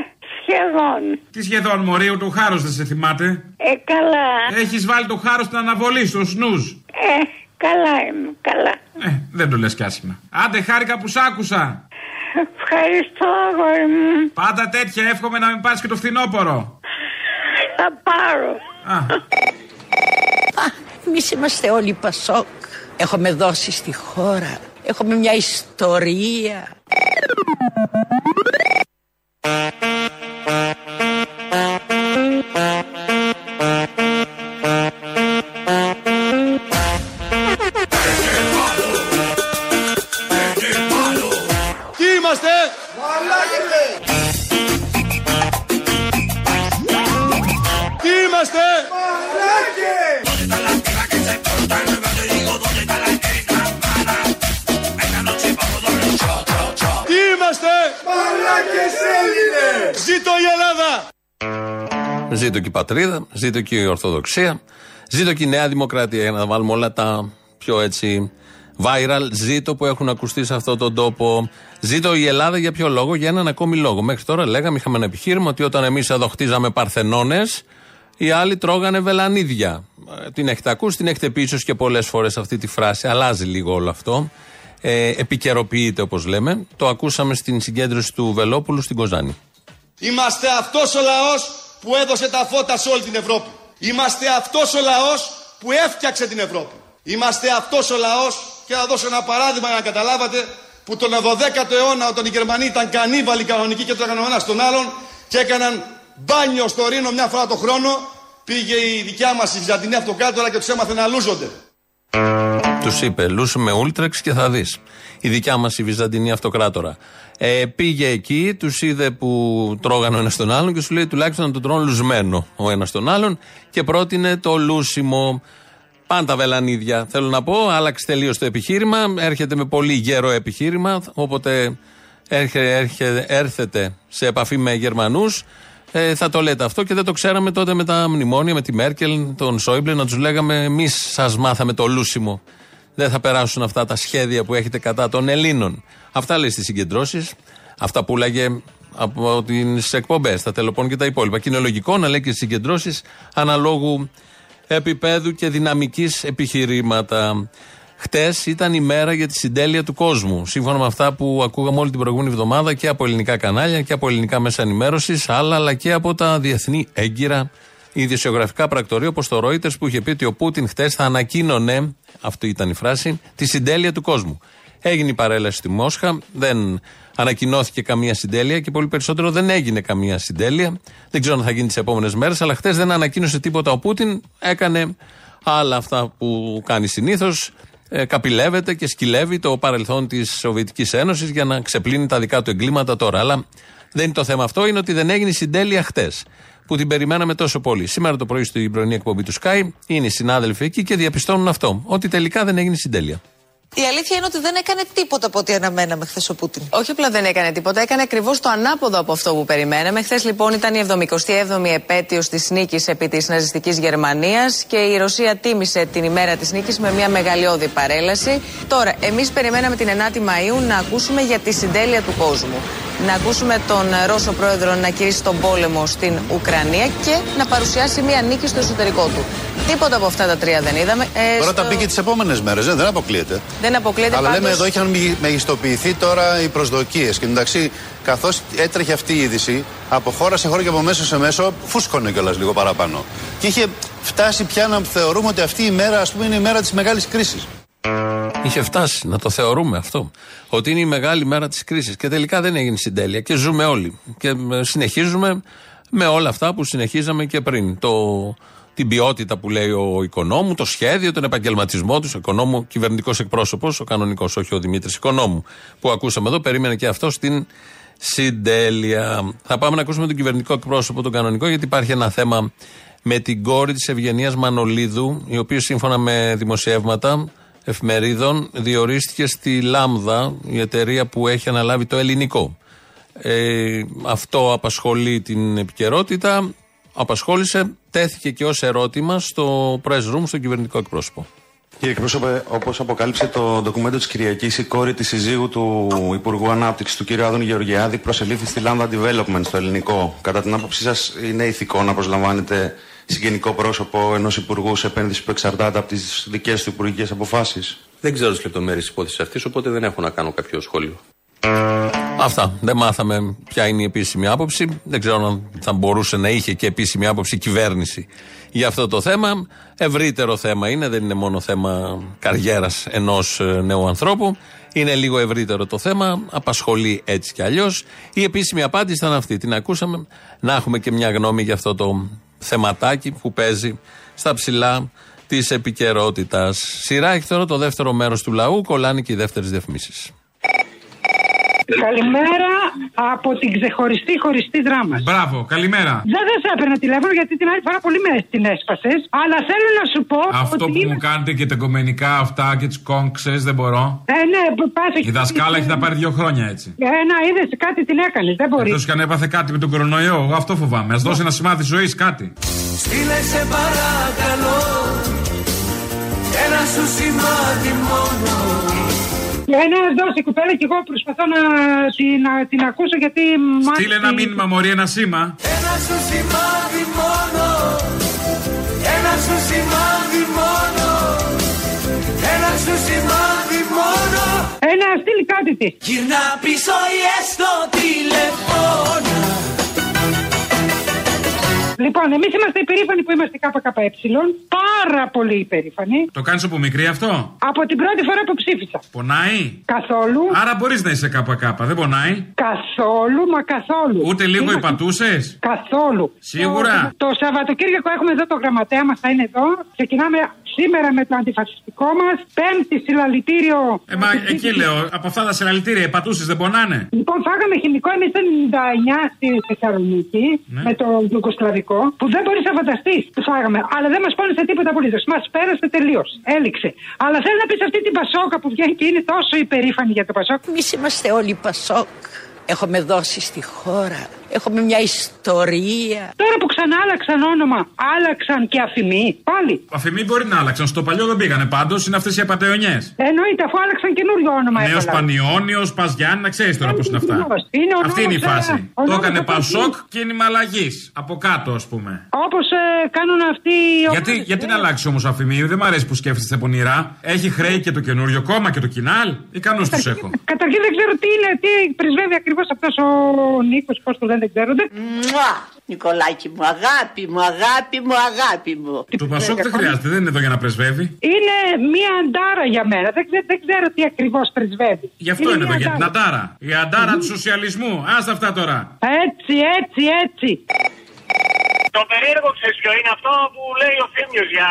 σχεδόν. Τι σχεδόν, Μωρή, ούτε ο χάρος δεν σε θυμάται; Ε, καλά. Έχεις βάλει το χάρο στην αναβολή, στο σνουζ. Ε, καλά είμαι, καλά. Ε, δεν το λες κι άσχημα. Άντε, χάρηκα που σ' άκουσα. Ευχαριστώ, αγόρι μου. Πάντα τέτοια, εύχομαι να μην πάρεις και το φθινόπωρο. Θα πάρω. Εμείς είμαστε όλοι Πασόκ. Έχουμε δώσει στη χώρα. Έχουμε μια ιστορία. Ζήτω και η πατρίδα, ζήτω και η Ορθοδοξία, ζήτω και η Νέα Δημοκρατία για να βάλουμε όλα τα πιο έτσι viral ζήτω που έχουν ακουστεί σε αυτόν τον τόπο. Ζήτω η Ελλάδα για ποιο λόγο, για έναν ακόμη λόγο. Μέχρι τώρα λέγαμε, είχαμε ένα επιχείρημα ότι όταν εμείς εδώ χτίζαμε παρθενώνες, οι άλλοι τρώγανε βελανίδια. Ε, Την έχετε ακούσει, την έχετε πει ίσως και πολλές φορές αυτή τη φράση. Αλλάζει λίγο όλο αυτό. Ε, επικαιροποιείται όπως λέμε. Το ακούσαμε στην συγκέντρωση του Βελόπουλου στην Κοζάνη. Είμαστε αυτός ο λαός που έδωσε τα φώτα σε όλη την Ευρώπη. Είμαστε αυτός ο λαός που έφτιαξε την Ευρώπη. Είμαστε αυτός ο λαός και θα δώσω ένα παράδειγμα για να καταλάβατε που τον 12ο αιώνα όταν οι Γερμανοί ήταν κανίβαλοι κανονικοί και τρώγανε ο ένας τον άλλον και έκαναν μπάνιο στο Ρήνο μια φορά το χρόνο πήγε η δικιά μας η Βυζαντινή αυτοκράτορα και τους έμαθε να λούζονται. Τους είπε, λούσε με ούλτρεξ και θα δεις. Η δικιά μας η Βυζαντινή Αυτοκράτορα. Ε, πήγε εκεί, τους είδε που τρώγανε ο ένας τον άλλον και σου λέει τουλάχιστον να τον τρώνε λουσμένο ο ένας τον άλλον και πρότεινε το λούσιμο. Πάντα βελανίδια. Θέλω να πω, άλλαξε τελείως το επιχείρημα. Έρχεται με πολύ γέρο επιχείρημα. Όποτε έρχε, έρχε, έρθετε σε επαφή με Γερμανούς, ε, θα το λέτε αυτό και δεν το ξέραμε τότε με τα μνημόνια, με τη Μέρκελ, τον Σόιμπλε, να τους λέγαμε εμείς σας μάθαμε το λούσιμο. Δεν θα περάσουν αυτά τα σχέδια που έχετε κατά των Ελλήνων. Αυτά λέει στις συγκεντρώσεις. Αυτά που λέγε από τις εκπομπές, τα τελοπών και τα υπόλοιπα. Και είναι λογικό να λέει και στις συγκεντρώσεις αναλόγου επίπεδου και δυναμικής επιχειρήματα. Χτες ήταν η μέρα για τη συντέλεια του κόσμου. Σύμφωνα με αυτά που ακούγαμε όλη την προηγούμενη εβδομάδα και από ελληνικά κανάλια και από ελληνικά μέσα ενημέρωσης, αλλά, αλλά και από τα διεθνή έγκυρα ειδησιογραφικά πρακτορεία όπως το Reuters που είχε πει ότι ο Πούτιν χτες θα ανακοίνωνε, αυτή ήταν η φράση, τη συντέλεια του κόσμου. Έγινε η παρέλαση στη Μόσχα, δεν ανακοινώθηκε καμία συντέλεια και πολύ περισσότερο δεν έγινε καμία συντέλεια. Δεν ξέρω αν θα γίνει τις επόμενες μέρες, αλλά χτες δεν ανακοίνωσε τίποτα ο Πούτιν. Έκανε άλλα αυτά που κάνει συνήθως. Ε, καπηλεύεται και σκυλεύει το παρελθόν της Σοβιετικής Ένωσης για να ξεπλύνει τα δικά του εγκλήματα τώρα. Αλλά δεν είναι το θέμα αυτό, είναι ότι δεν έγινε η συντέλεια χτες. Που την περιμέναμε τόσο πολύ. Σήμερα το πρωί στην πρωινή εκπομπή του Sky είναι οι συνάδελφοι εκεί και διαπιστώνουν αυτό. Ότι τελικά δεν έγινε η συντέλεια. Η αλήθεια είναι ότι δεν έκανε τίποτα από ό,τι αναμέναμε χθες ο Πούτιν. Όχι απλά δεν έκανε τίποτα, έκανε ακριβώς το ανάποδο από αυτό που περιμέναμε. Χθες λοιπόν ήταν η 77η επέτειος της νίκης επί της ναζιστικής Γερμανίας και η Ρωσία τίμησε την ημέρα της νίκης με μια μεγαλειώδη παρέλαση. Τώρα, εμείς περιμέναμε την 9η Μαου να ακούσουμε για τη συντέλεια του κόσμου. Να ακούσουμε τον Ρώσο πρόεδρο να κηρύσει τον πόλεμο στην Ουκρανία και να παρουσιάσει μια νίκη στο εσωτερικό του. Τίποτα από αυτά τα τρία δεν είδαμε. Ε, Τώρα στο- τα πήγε τις επόμενες μέρες, δεν αποκλείεται. Δεν αποκλείεται Αλλά πάντως... λέμε εδώ είχαν μεγι- μεγιστοποιηθεί τώρα οι προσδοκίες. Και εντάξει, καθώς έτρεχε αυτή η είδηση, από χώρα σε χώρα και από μέσο σε μέσο, φούσκωνε κιόλας λίγο παραπάνω. Και είχε φτάσει πια να θεωρούμε ότι αυτή η μέρα, ας πούμε, είναι η μέρα της μεγάλης κρίσης. Είχε φτάσει να το θεωρούμε αυτό. Ότι είναι η μεγάλη μέρα της κρίσης. Και τελικά δεν έγινε συντέλεια. Και ζούμε όλοι. Και ε, συνεχίζουμε με όλα αυτά που συνεχίζαμε και πριν. Το την ποιότητα που λέει ο οικονόμου, το σχέδιο, τον επαγγελματισμό του. Ο οικονόμου, κυβερνητικός εκπρόσωπος, ο κανονικός, όχι ο Δημήτρης Οικονόμου, που ακούσαμε εδώ, περίμενε και αυτό στην συντέλεια. Θα πάμε να ακούσουμε τον κυβερνητικό εκπρόσωπο, τον κανονικό, γιατί υπάρχει ένα θέμα με την κόρη της Ευγενίας Μανολίδου, η οποία σύμφωνα με δημοσιεύματα εφημερίδων διορίστηκε στη Λάμδα, η εταιρεία που έχει αναλάβει το ελληνικό. Ε, αυτό απασχολεί την επικαιρότητα. Απασχόλησε, τέθηκε και ως ερώτημα στο press room, στο κυβερνητικό εκπρόσωπο. Κύριε εκπρόσωπε, όπως αποκάλυψε το ντοκουμέντο της Κυριακής, η κόρη της συζύγου του Υπουργού Ανάπτυξης, του κ. Άδων Γεωργιάδη, προσελήφθη στη Lambda Development στο ελληνικό. Κατά την άποψή σας, είναι ηθικό να προσλαμβάνετε συγγενικό πρόσωπο ενός Υπουργού σε επένδυση που εξαρτάται από τις δικές του υπουργικές αποφάσεις; Δεν ξέρω τις λεπτομέρειες της υπόθεσης αυτής, οπότε δεν έχω να κάνω κάποιο σχόλιο. Αυτά. Δεν μάθαμε ποια είναι η επίσημη άποψη. Δεν ξέρω αν θα μπορούσε να είχε και επίσημη άποψη η κυβέρνηση για αυτό το θέμα. Ευρύτερο θέμα είναι, δεν είναι μόνο θέμα καριέρας ενός νέου ανθρώπου. Είναι λίγο ευρύτερο το θέμα. Απασχολεί έτσι κι αλλιώς. Η επίσημη απάντηση ήταν αυτή. Την ακούσαμε. Να έχουμε και μια γνώμη για αυτό το θεματάκι που παίζει στα ψηλά της επικαιρότητας. Σειρά έχει τώρα το δεύτερο μέρος του λαού. Κολλάνε και οι δεύτερες διαφημίσεις. Καλημέρα από την ξεχωριστή χωριστή δράμα. Μπράβο, καλημέρα. Δεν δεν σε έπαιρνα τηλέφωνο γιατί την άλλη φορά πολύ με την έσπασες. Αλλά θέλω να σου πω. Αυτό ότι που μου κάνετε και τα κομμενικά αυτά και τις κόμξε δεν μπορώ. Ε, ναι, πας Η δασκάλα έχει τα πάρει δύο χρόνια έτσι. Ένα είδες κάτι την έκανε. Δεν μπορεί. Εκτός και αν έπαθε κάτι με τον κορονοϊό, εγώ αυτό φοβάμαι. Α δώσει ένα σημάδι ζωής κάτι. Στείλε σε παρακαλώ Ένα σου σημάδι μόνο Ένα δώσει κουπέλα και εγώ προσπαθώ να την, να την ακούσω γιατί. Στείλε ένα μήνυμα, Μωρή, ένα σήμα. Ένα σου σημάδι μόνο Ένα σου σημάδι μόνο Ένα σου σημάδι μόνο Ένα, στείλει κάτι της. Γυρνά πίσω ή έστω τηλεφώνα Λοιπόν, εμείς είμαστε υπερήφανοι που είμαστε ΚΚΕ. Πάρα πολύ υπερήφανοι. Το κάνεις από μικρή αυτό; Από την πρώτη φορά που ψήφισα. Πονάει; Καθόλου. Άρα μπορείς να είσαι ΚΚ, δεν πονάει; Καθόλου, μα καθόλου. Ούτε λίγο Είμαστε- υπατούσες; Καθόλου. Σίγουρα. Το, το Σαββατοκύριακο έχουμε εδώ το γραμματέα μας, θα είναι εδώ. Ξεκινάμε σήμερα με το αντιφασιστικό μας. Πέμπτη συλλαλητήριο. Ε, μα εκεί λέω, από αυτά τα συλλαλητήρια, υπατούσε δεν πονάνε; Λοιπόν, φάγαμε χημικό εμείς το 99 στη Θεσσαλονίκη Ναι. με το Ιουγκοσλαβικό που δεν μπορείς να φανταστείς. Το φάγαμε. Αλλά δεν μας πόνισε τίποτα απολύτως. Μας πέρασε τελείως. Έληξε. Αλλά θέλω να πεις αυτή την Πασόκα που βγαίνει και είναι τόσο υπερήφανη για το Πασόκ. Εμείς είμαστε όλοι Πασόκ. Έχουμε δώσει στη χώρα. Έχουμε μια ιστορία. Τώρα που ξανά άλλαξαν όνομα, άλλαξαν και αφημί. Πάλι. Αφημί μπορεί να άλλαξαν. Στο παλιό δεν πήγανε πάντως, είναι αυτές οι απαταιωνιές. Εννοείται, αφού άλλαξαν καινούριο όνομα. Νέος έβαλαν. Πανιόνιος, Παζιάννη, να ξέρεις τώρα πώς είναι αυτά. Είναι ο Αυτή είναι η νόμος, φάση. ε, ο Το νόμος έκανε του Πασόκ κίνημα αλλαγή. Από κάτω, ας πούμε. Όπως κάνουν αυτοί οι Γιατί, ομάδες, γιατί ε. να αλλάξει όμως αφημί, δεν μου αρέσει που σκέφτεστε πονηρά. Έχει χρέη και το καινούριο κόμμα και το κοινάλ; Ικανούς τους έχω. Καταρχήν δεν ξέρω τι είναι, τι πρεσβεύει ακριβώς αυτός ο Νίκος, πώς το λένε, δεν ξέρονται. Μουα! Νικολάκη μου, αγάπη μου, αγάπη μου, αγάπη μου. Το Πασόκ δεν χρειάζεται, δεν είναι εδώ για να πρεσβεύει. Είναι μία αντάρα για μένα. Δεν, ξέ- δεν ξέρω τι ακριβώς πρεσβεύει. Γι' αυτό είναι, μία εδώ, για την αντάρα. αντάρα. Η αντάρα του σοσιαλισμού. Άστα αυτά τώρα. Έτσι, έτσι, έτσι. Το περίεργο ξέρεις ποιο είναι αυτό που λέει ο Θήμιος για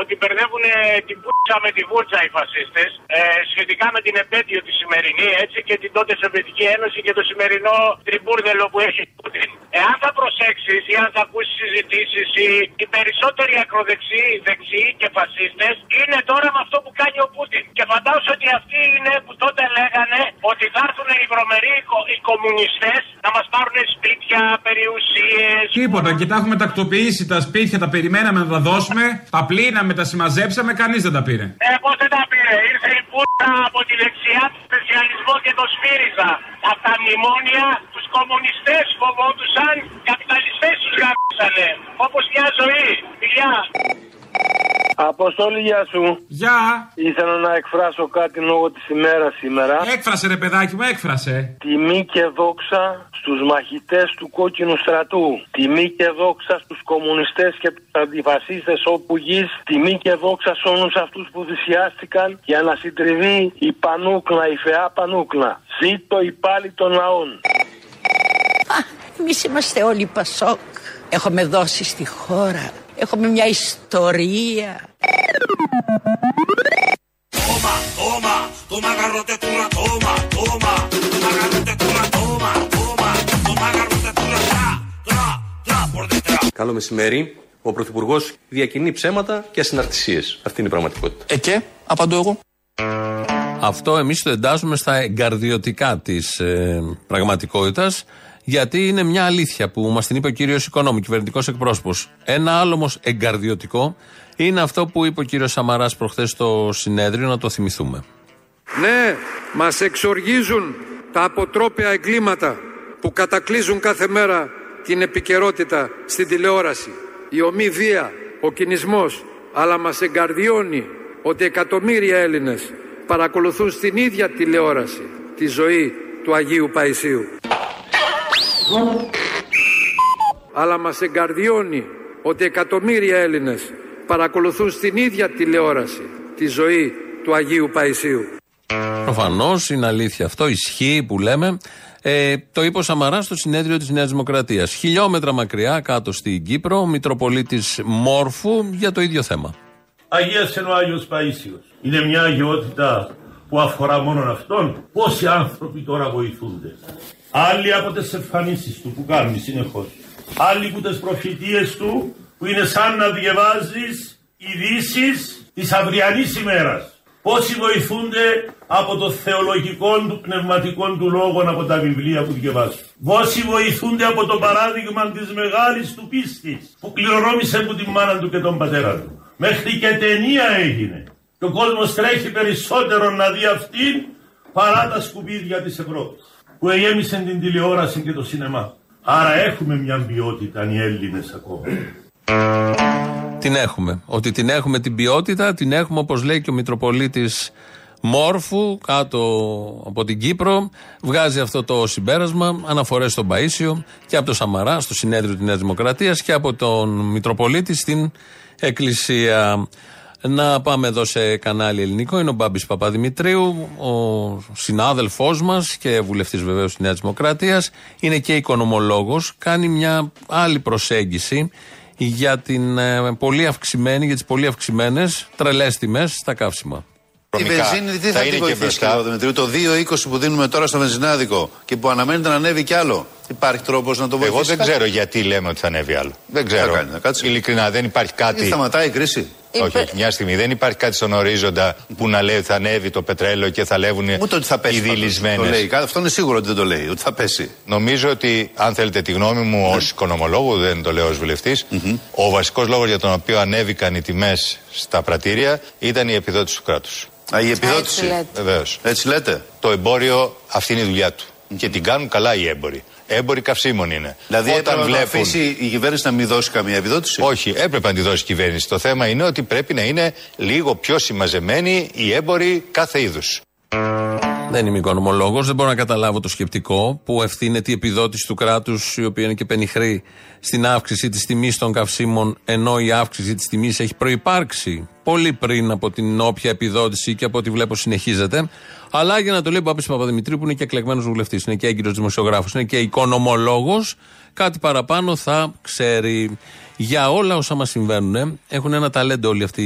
ότι μπερδεύουν την πούτσα με τη βούρτσα οι φασίστες ε, σχετικά με την επέτειο τη σημερινή έτσι και την τότε Σοβιετική Ένωση και το σημερινό τριμπούρδελο που έχει ο Πούτιν. Εάν θα προσέξεις ή αν θα ακούσεις συζητήσεις οι, οι περισσότεροι ακροδεξιοί, δεξιοί και φασίστες είναι τώρα με αυτό που κάνει ο Πούτιν. Και φαντάζομαι ότι αυτοί είναι που τότε λέγανε ότι θα έρθουν οι βρωμεροί οι, κο- οι κομμουνιστές να μας πάρουν σπίτια, περιουσίες, Τίποτα, και τα έχουμε τακτοποιήσει τα σπίτια, τα περιμέναμε να τα δώσουμε. Τα πλήναμε, τα συμμαζέψαμε, κανείς δεν τα πήρε. Ε, πώς δεν τα πήρε. Ήρθε η πούτα από τη δεξιά του σπεσιαλισμό και το σφύριζα. Από τα μνημόνια τους κομμουνιστές φοβόντουσαν, καπιταλιστές τους γαμίσανε. Όπως μια ζωή. Φιλιά. Αποστόλη, γεια σου. Γεια. Ήθελα να εκφράσω κάτι λόγω της ημέρας σήμερα. Έκφρασε ρε παιδάκι μου, έκφρασε. Τιμή και δόξα στους μαχητές του κόκκινου στρατού. Τιμή και δόξα στους κομμουνιστές και τους αντιφασίστες όπου γης. Τιμή και δόξα σε όλους αυτούς που θυσιάστηκαν για να συντριβεί η πανούκλα, η φεά πανούκλα. Ζήτω η πάλι των λαών. Εμείς είμαστε όλοι Πασόκ. Έχουμε δώσει στη χώρα. Έχουμε μια ιστορία. Καλό μεσημέρι. Ο Πρωθυπουργός διακινεί ψέματα και ασυναρτησίες. Αυτή είναι η πραγματικότητα. Ε και, απαντώ εγώ. Αυτό εμείς το εντάσσουμε στα εγκαρδιωτικά της ε, πραγματικότητας, γιατί είναι μια αλήθεια που μας την είπε ο κύριος Οικονόμου, κυβερνητικός εκπρόσωπος. Ένα άλλο όμω εγκαρδιωτικό είναι αυτό που είπε ο κύριος Σαμαράς προχθές στο συνέδριο, να το θυμηθούμε. Ναι, μας εξοργίζουν τα αποτρόπαια εγκλήματα που κατακλείζουν κάθε μέρα την επικαιρότητα στην τηλεόραση. Η ομή βία, ο κινησμός, αλλά μας εγκαρδιώνει ότι εκατομμύρια Έλληνες παρακολουθούν στην ίδια τηλεόραση τη ζωή του Αγίου Παϊσίου. Αλλά μας εγκαρδιώνει ότι εκατομμύρια Έλληνες παρακολουθούν στην ίδια τηλεόραση τη ζωή του Αγίου Παϊσίου. Προφανώς είναι αλήθεια αυτό, ισχύει που λέμε. Ε, το είπε ο Σαμαράς στο συνέδριο της Νέας Δημοκρατίας. Χιλιόμετρα μακριά, κάτω στην Κύπρο, ο Μητροπολίτης Μόρφου για το ίδιο θέμα. Αγίας είναι ο Άγιος Παΐσιος. Είναι μια αγιότητα που αφορά μόνο αυτόν. Πόσοι άνθρωποι τώρα βοηθούνται. Άλλοι από τις εμφανίσεις του που κάνει συνεχώς. Άλλοι από τις προφητείες του που είναι σαν να διαβάζεις ειδήσεις της αυριανής ημέρας. Πόσοι βοηθούνται από το θεολογικό του πνευματικό του λόγο από τα βιβλία που διαβάζουν. Πόσοι βοηθούνται από το παράδειγμα της μεγάλης του πίστης που κληρονόμησε από τη μάνα του και τον πατέρα του. Μέχρι και ταινία έγινε. Και ο κόσμος τρέχει περισσότερο να δει αυτήν παρά τα σκουπίδια της Ευρώπης που εγέμισαν την τηλεόραση και το σινεμά. Άρα έχουμε μια ποιότητα οι Έλληνες ακόμα. Την έχουμε. Ότι την έχουμε την ποιότητα, την έχουμε όπως λέει και ο Μητροπολίτης Μόρφου κάτω από την Κύπρο. Βγάζει αυτό το συμπέρασμα, αναφορές στον Παίσιο και από το Σαμαρά στο συνέδριο της Νέας Δημοκρατίας και από τον Μητροπολίτη στην Εκκλησία. Να πάμε εδώ σε κανάλι ελληνικό. Είναι ο Μπάμπης Παπαδημητρίου, ο συνάδελφός μας και βουλευτής βεβαίως της Νέας Δημοκρατίας. Είναι και οικονομολόγος. Κάνει μια άλλη προσέγγιση για την ε, πολύ αυξημένη, για τις πολύ αυξημένες τρελές τιμές στα καύσιμα. Η βενζίνη τι θα, την βοηθήσει, κύριε Παπαδημητρίου, το 2,20 που δίνουμε τώρα στο βενζινάδικο και που αναμένεται να ανέβει κι άλλο. Υπάρχει τρόπος να το βοηθήσει. Εγώ δεν ξέρω γιατί λέμε ότι θα ανέβει άλλο. Δεν ξέρω. κάνει, να κάτσει. Ειλικρινά δεν υπάρχει κάτι. Τι σταματάει η κρίση. Όχι, όχι, μια στιγμή. Δεν υπάρχει κάτι στον ορίζοντα που να λέει ότι θα ανέβει το πετρέλαιο και θα λεύουν Ούτε ότι θα πέσει. οι πάντως. Το δηλισμένε. λέει. Αυτό είναι σίγουρο ότι δεν το λέει, ότι θα πέσει. Νομίζω ότι, αν θέλετε τη γνώμη μου ως οικονομολόγου, δεν το λέω ως βουλευτη ο βασικός λόγος για τον οποίο ανέβηκαν οι τιμές στα πρατήρια ήταν η επιδότηση του κράτους. Α, η επιδότηση. Βεβαίως. Έτσι λέτε. Το εμπόριο, αυτή είναι η δουλειά του. Και την κάνουν καλά οι έμποροι. Έμποροι καυσίμων είναι. Δηλαδή έπρεπε να το αφήσει η κυβέρνηση να μην δώσει καμία επιδότηση; Όχι, έπρεπε να τη δώσει η κυβέρνηση. Το θέμα είναι ότι πρέπει να είναι λίγο πιο συμμαζεμένοι οι έμποροι κάθε είδους. Δεν είμαι οικονομολόγος, δεν μπορώ να καταλάβω το σκεπτικό που ευθύνεται η επιδότηση του κράτους, η οποία είναι και πενιχρή, στην αύξηση της τιμής των καυσίμων, ενώ η αύξηση της τιμής έχει προπάρξει πολύ πριν από την όποια επιδότηση και από ό,τι βλέπω συνεχίζεται. Αλλά για να το λέει ο Παπή Παπαδημητρίου, που είναι και εκλεγμένος βουλευτής, είναι και έγκυρος δημοσιογράφος, είναι και οικονομολόγος, κάτι παραπάνω θα ξέρει. Για όλα όσα μας συμβαίνουν, έχουν ένα ταλέντο όλοι αυτοί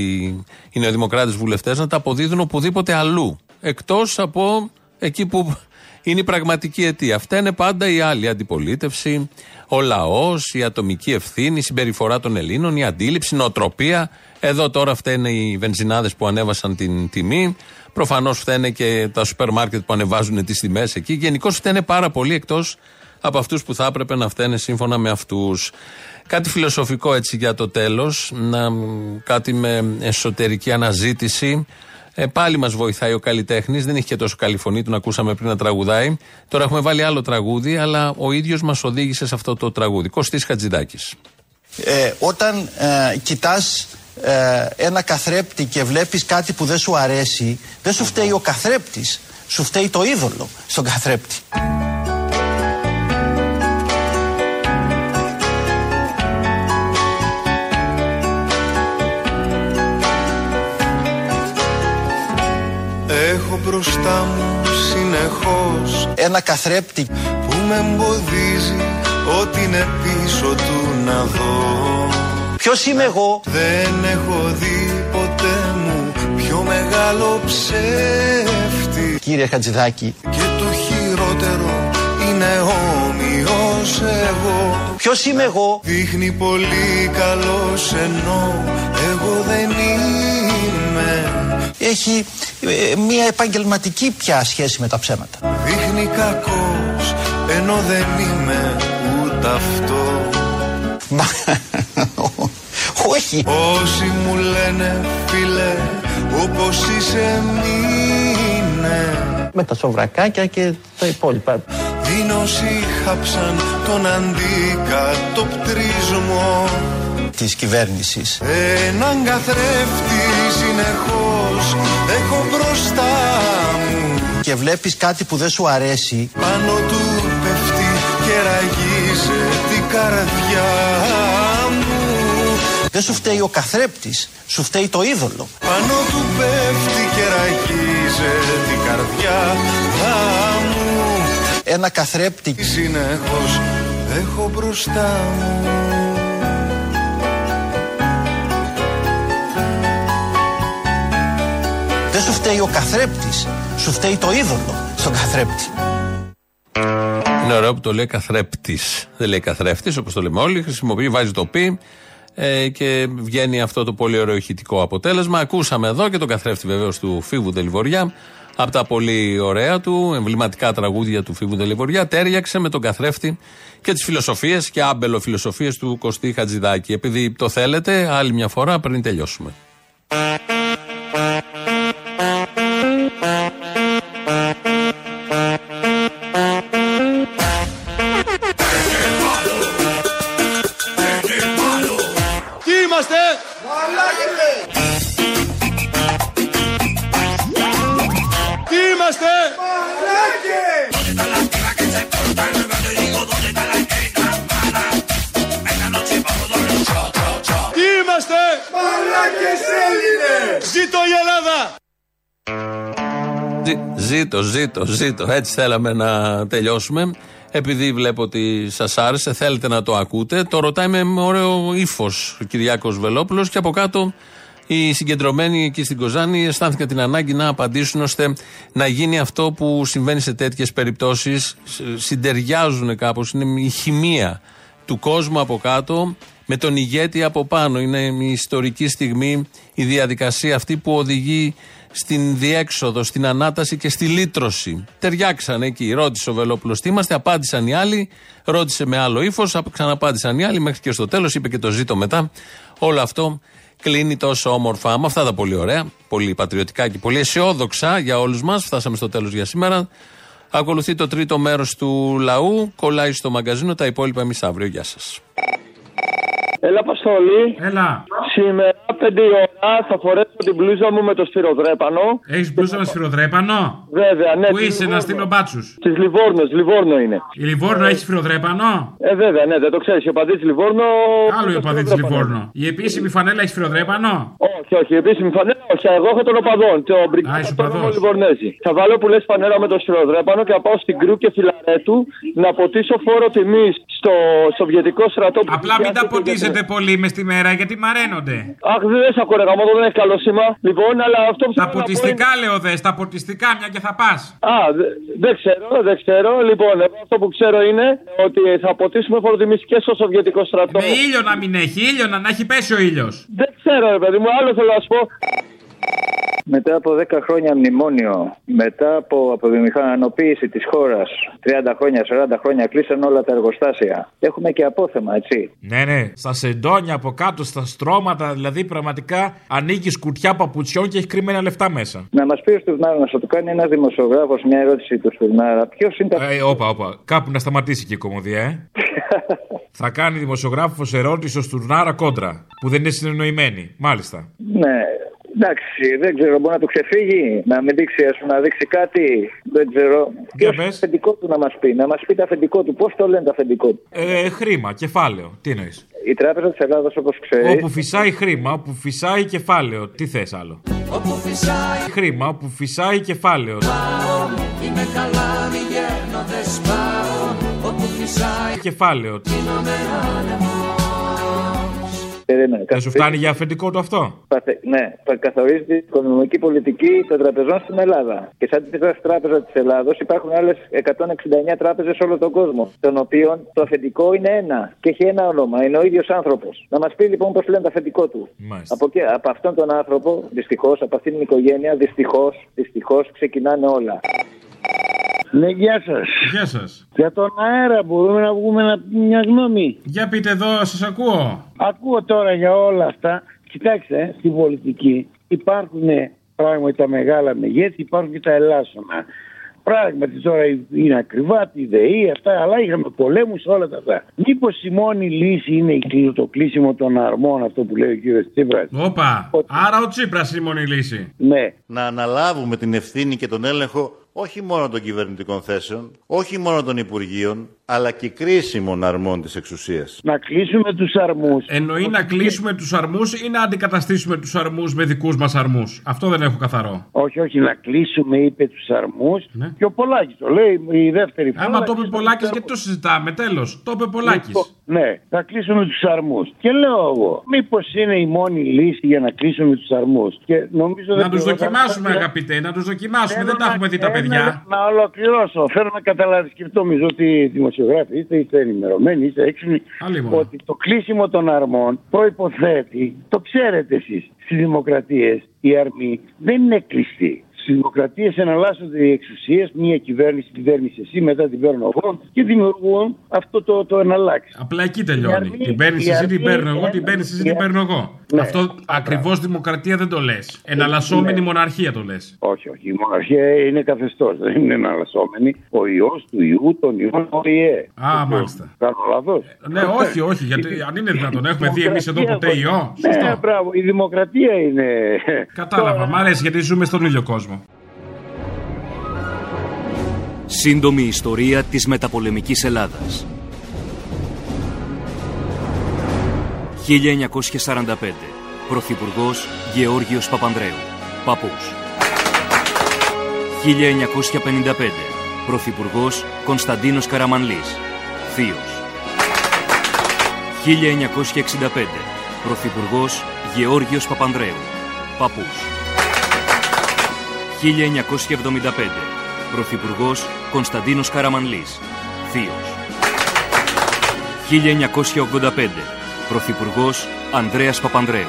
οι νεοδημοκράτες βουλευτές να τα αποδίδουν οπουδήποτε αλλού. Εκτός από εκεί που είναι η πραγματική αιτία. Αυτά είναι πάντα η άλλη αντιπολίτευση, ο λαός, η ατομική ευθύνη, η συμπεριφορά των Ελλήνων, η αντίληψη, η νοοτροπία. Εδώ τώρα φταίνε οι βενζινάδες που ανέβασαν την τιμή. Προφανώς φταίνε και τα σούπερ μάρκετ που ανεβάζουν τις τιμές εκεί. Γενικώς φταίνε πάρα πολύ εκτός από αυτούς που θα έπρεπε να φταίνε σύμφωνα με αυτούς. Κάτι φιλοσοφικό έτσι για το τέλος, κάτι με εσωτερική αναζήτηση. Ε, πάλι μας βοηθάει ο καλλιτέχνης, δεν έχει και τόσο καλή φωνή, τον ακούσαμε πριν να τραγουδάει. Τώρα έχουμε βάλει άλλο τραγούδι, αλλά ο ίδιος μας οδήγησε σε αυτό το τραγούδι. Κωστής Χατζηδάκης. Ε, όταν ε, κοιτάς ε, ένα καθρέπτη και βλέπεις κάτι που δεν σου αρέσει, δεν σου φταίει ο καθρέπτης, σου φταίει το είδωλο στον καθρέπτη. Μπροστά μου συνεχώς Ένα καθρέπτη που με εμποδίζει ό,τι είναι πίσω του να δω Ποιος είμαι εγώ; Δεν έχω δει ποτέ μου πιο μεγάλο ψεύτη Κύριε Χατζηδάκη. Και το χειρότερο είναι όμοιος εγώ Ποιος είμαι εγώ; Δείχνει πολύ καλός ενώ εγώ δεν είμαι Έχει ε, μια επαγγελματική πια σχέση με τα ψέματα. Δείχνει κακός ενώ δεν είμαι ούτε αυτός Μα, όχι. Όσοι μου λένε φίλε όπως είσαι μείνε Με τα σοβρακάκια και τα υπόλοιπα. Είναι όσοι χάψαν τον αντικατοπτρισμό Της κυβέρνησης. Έναν καθρέφτη συνεχώς έχω μπροστά μου Και βλέπεις κάτι που δεν σου αρέσει. Πάνω του πέφτει και ραγίζει την καρδιά μου Δεν σου φταίει ο καθρέπτης, σου φταίει το είδωλο. Πάνω του πέφτει και ραγίζει την καρδιά μου Ένα καθρέπτη Συνεχώς έχω μπροστά μου σου φταίει ο καθρέπτης, σου φταίει το είδωλο στον καθρέπτη. Είναι ωραίο που το λέει καθρέπτης. Δεν λέει καθρέφτης, όπως το λέμε όλοι. Χρησιμοποιεί, βάζει το πι ε, και βγαίνει αυτό το πολύ ωραίο ηχητικό αποτέλεσμα. Ακούσαμε εδώ και τον καθρέφτη βεβαίως του Φίβου Δελιβοριά. Από τα πολύ ωραία του, εμβληματικά τραγούδια του Φίβου Δελιβοριά, τέριαξε με τον καθρέφτη και τις φιλοσοφίες και άμπελο φιλοσοφίες του Κωστή Χατζηδάκη. Επειδή το θέλετε, άλλη μια φορά πριν τελειώσουμε. Ζήτω η Ελλάδα! Ζή- Ζήτω, ζήτω, ζήτω. Έτσι θέλαμε να τελειώσουμε. Επειδή βλέπω ότι σας άρεσε, θέλετε να το ακούτε. Το ρωτάει με ωραίο ύφος ο Κυριάκος Βελόπουλος και από κάτω οι συγκεντρωμένοι εκεί στην Κοζάνη αισθάνθηκαν την ανάγκη να απαντήσουν ώστε να γίνει αυτό που συμβαίνει σε τέτοιες περιπτώσεις. Συντεριάζουν κάπως, είναι η χημεία του κόσμου από κάτω με τον ηγέτη από πάνω. Είναι η ιστορική στιγμή, η διαδικασία αυτή που οδηγεί στην διέξοδο, στην ανάταση και στη λύτρωση. Ταιριάξαν εκεί. Ρώτησε ο Βελόπουλος τι είμαστε, απάντησαν οι άλλοι. Ρώτησε με άλλο ύφος, ξαναπάντησαν οι άλλοι μέχρι και στο τέλος. Είπε και το ζήτω μετά. Όλο αυτό κλείνει τόσο όμορφα. Με αυτά τα πολύ ωραία, πολύ πατριωτικά και πολύ αισιόδοξα για όλους μας. Φτάσαμε στο τέλος για σήμερα. Ακολουθεί το τρίτο μέρος του λαού. Κολλάει στο μαγκαζίνο. Τα υπόλοιπα εμείς αύριο. Γεια σας. Έλα, Αποστολή. Έλα. Σήμερα, 5 η ώρα, θα φορέσω την μπλούζα μου με το σφυροδρέπανο. Έχεις μπλούζα με σφυροδρέπανο; Βέβαια, ναι. Πού είσαι, να στείλω μπάτσους; Της Λιβόρνος, Λιβόρνο είναι. Η Λιβόρνο έχει σφυροδρέπανο; Ε, βέβαια, ναι, δεν το ξέρεις. Ο παδί Λιβόρνο. Άλλο η οπαδής της Λιβόρνο. Η επίσημη φανέλα έχει σφυροδρέπανο; Όχι, όχι, επίσημη φανέλα, όχι. Εγώ έχω τον οπαδόν. Το μπριγκάδο Λιβορνέζι. Θα βάλω που λε φανέλα με το σφυροδρέπανο και θα πάω στην Κρού και Φιλαρέτου να ποτίσω φόρο τιμής στο Σοβιετικό στρατό. που Απλά μην τα πλησιάζει το ποτίζετε πολύ μες στη μέρα γιατί μαραίνονται. Αχ, δεν σε ακούω, ρε γαμώτο, δεν έχεις καλό σήμα. Λοιπόν, αλλά αυτό που Τα θέλω να πω ποτιστικά λέω δες, τα ποτιστικά μια και θα πας. Α, δε- δεν ξέρω, δεν ξέρω. Λοιπόν, εγώ αυτό που ξέρω είναι ότι θα ποτίσουμε φοροτιμή και στο Σοβιετικό στρατό. Με ήλιο να μην έχει, ήλιο να, να έχει πέσει ο ήλιος. Δεν ξέρω, ρε παιδί μου, άλλο θέλω να σου πω. Μετά από 10 χρόνια μνημόνιο, μετά από αποβιομηχανοποίηση της χώρας, 30 χρόνια, 40 χρόνια κλείσαν όλα τα εργοστάσια. Έχουμε και απόθεμα, έτσι. Ναι, ναι, στα σεντόνια από κάτω, στα στρώματα, δηλαδή πραγματικά ανοίγει κουτιά παπουτσιών και έχει κρυμμένα λεφτά μέσα. Να μας πει ο Στουρνάρα, να σου το κάνει ένας δημοσιογράφος μια ερώτηση του Στουρνάρα. Ποιος είναι τα. Ε, όπα, όπα. Κάπου να σταματήσει και η κομμωδία, ε. Θα κάνει δημοσιογράφος ερώτηση στο Στουρνάρα κόντρα. Που δεν είναι συνεννοημένη. Μάλιστα. Ναι, εντάξει, δεν ξέρω, μπορεί να του ξεφύγει, να μην δείξει, ας πούμε, να δείξει κάτι. Δεν ξέρω. Ποιος είναι το αφεντικό του να μας πει, να μας πει το αφεντικό του, πώς το λένε το αφεντικό του; Ε, χρήμα, κεφάλαιο. Τι εννοείς; Η Τράπεζα της Ελλάδα, όπως ξέρεις. Όπου φυσάει χρήμα, όπου φυσάει κεφάλαιο. Τι θες άλλο; Όπου φυσάει Χρήμα, όπου φυσάει κεφάλαιο. πάω Είμαι καλά μη γέρνω δεν σπάω Όπου φυσάει Κεφάλαιο. γίνομαι άνεμος Περίμενε. Δεν σου φτάνει για αφεντικό το αυτό; Παθε- Ναι, θα καθορίζει την οικονομική πολιτική των τραπεζών στην Ελλάδα. Και σαν τη τράπεζα της Ελλάδος υπάρχουν άλλες 169 τράπεζες σε όλο τον κόσμο. Των οποίων το αφεντικό είναι ένα και έχει ένα όνομα. Είναι ο ίδιος άνθρωπος. Να μας πει λοιπόν πώς λένε το αφεντικό του. Από, και, από αυτόν τον άνθρωπο, δυστυχώς, από αυτήν την οικογένεια, δυστυχώς, δυστυχώς ξεκινάνε όλα. Ναι, γεια σας. Γεια σας. Για τον αέρα μπορούμε να βγούμε να- μια γνώμη. Για πείτε εδώ, σας ακούω. Ακούω τώρα για όλα αυτά. Κοιτάξτε, ε, στην πολιτική υπάρχουν ε, πράγματι τα μεγάλα μεγέθη, υπάρχουν και τα ελάσσονα. Πράγματι τώρα είναι ακριβά, τη ΔΕΗ, αυτά, αλλά είχαμε πολέμους όλα τα αυτά. Μήπως η μόνη λύση είναι η κλει- το κλείσιμο των αρμών, αυτό που λέει ο κύριος Τσίπρας; Όπα. Άρα ο Τσίπρας είναι η μόνη λύση. Ναι. Να αναλάβουμε την ευθύνη και τον έλεγχο όχι μόνο των κυβερνητικών θέσεων, όχι μόνο των Υπουργείων, αλλά και κρίσιμων αρμών της εξουσίας. Να κλείσουμε τους αρμούς. Εννοεί να κλείσουμε τους αρμούς ή να αντικαταστήσουμε τους αρμούς με δικούς μας αρμούς. Αυτό δεν έχω καθαρό. Όχι, όχι, να κλείσουμε, είπε τους αρμούς. Και ο Πολάκης το λέει η δεύτερη φορά. Ναι. Άμα το είπε Πολάκης, γιατί το συζητάμε. Τέλος. Το είπε Πολάκης. Λοιπόν, ναι, θα κλείσουμε τους αρμούς. Και λέω εγώ, μήπως είναι η μόνη λύση για να κλείσουμε τους αρμούς. Και νομίζω Να δεν τους ξέρω, δοκιμάσουμε, θα- αγαπητέ, να τους δοκιμάσουμε. Θέλω Δεν τα να- έχουμε δει τα ένα- παιδιά. Να ολοκληρώσω. Θέλω να καταλάβει και νομίζω ότι δημοσιογράφοι είστε, είστε ενημερωμένοι, είστε έξυπνοι. μόνο. Ότι το κλείσιμο των αρμών προποθέτει, το ξέρετε εσείς, στις δημοκρατίες η αρμή δεν είναι κλειστή. Στις δημοκρατίες εναλλάσσονται οι εξουσίες, μία κυβέρνηση την παίρνει εσύ, μετά την παίρνω εγώ και δημιουργούν αυτό το, το εναλλάξει. Απλά εκεί τελειώνει. αρμή- Την παίρνεις η εσύ, την αρμή- παίρνω εγώ, την παίρνεις εσύ, την παίρνω εγώ. Ναι. Αυτό ακριβώς δημοκρατία δεν το λες. Εναλλασσόμενη Ναι. μοναρχία το λες. Όχι, όχι. Η μοναρχία είναι καθεστώς. Δεν είναι εναλλασσόμενη. Ο ιός του ιού των ιών ΟΗΕ. Α, μάλιστα. Κάνω λάθος. Ναι, όχι, όχι, γιατί αν είναι δυνατόν, έχουμε δει εμείς εδώ ποτέ ιό. Ναι, Σωστό. μπράβο. Η δημοκρατία είναι. Κατάλαβα, μ' αρέσει γιατί ζούμε στον ίδιο κόσμο. Σύντομη ιστορία της μεταπολεμικής Ελλάδας. 1945. Πρωθυπουργός Γεώργιος Παπανδρέου. Παππούς. 1955. Πρωθυπουργός Κωνσταντίνος Καραμανλής. Θείος. 1965. Πρωθυπουργός Γεώργιος Παπανδρέου. Παππούς. 1975. Πρωθυπουργός Κωνσταντίνος Καραμανλής. Θείος. 1985. Πρωθυπουργός Ανδρέας Παπανδρέου.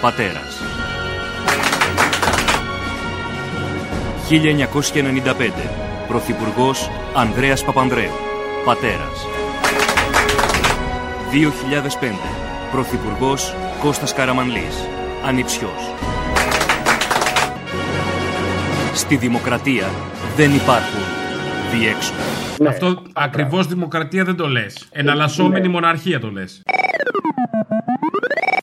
Πατέρας. 1995. Πρωθυπουργός Ανδρέας Παπανδρέου. Πατέρας. 2005. Πρωθυπουργός Κώστας Καραμανλής. Ανιψιός. Στη δημοκρατία δεν υπάρχουν διέξοδα. Αυτό ακριβώς δημοκρατία δεν το λες. Εναλλασσόμενη μοναρχία το λες.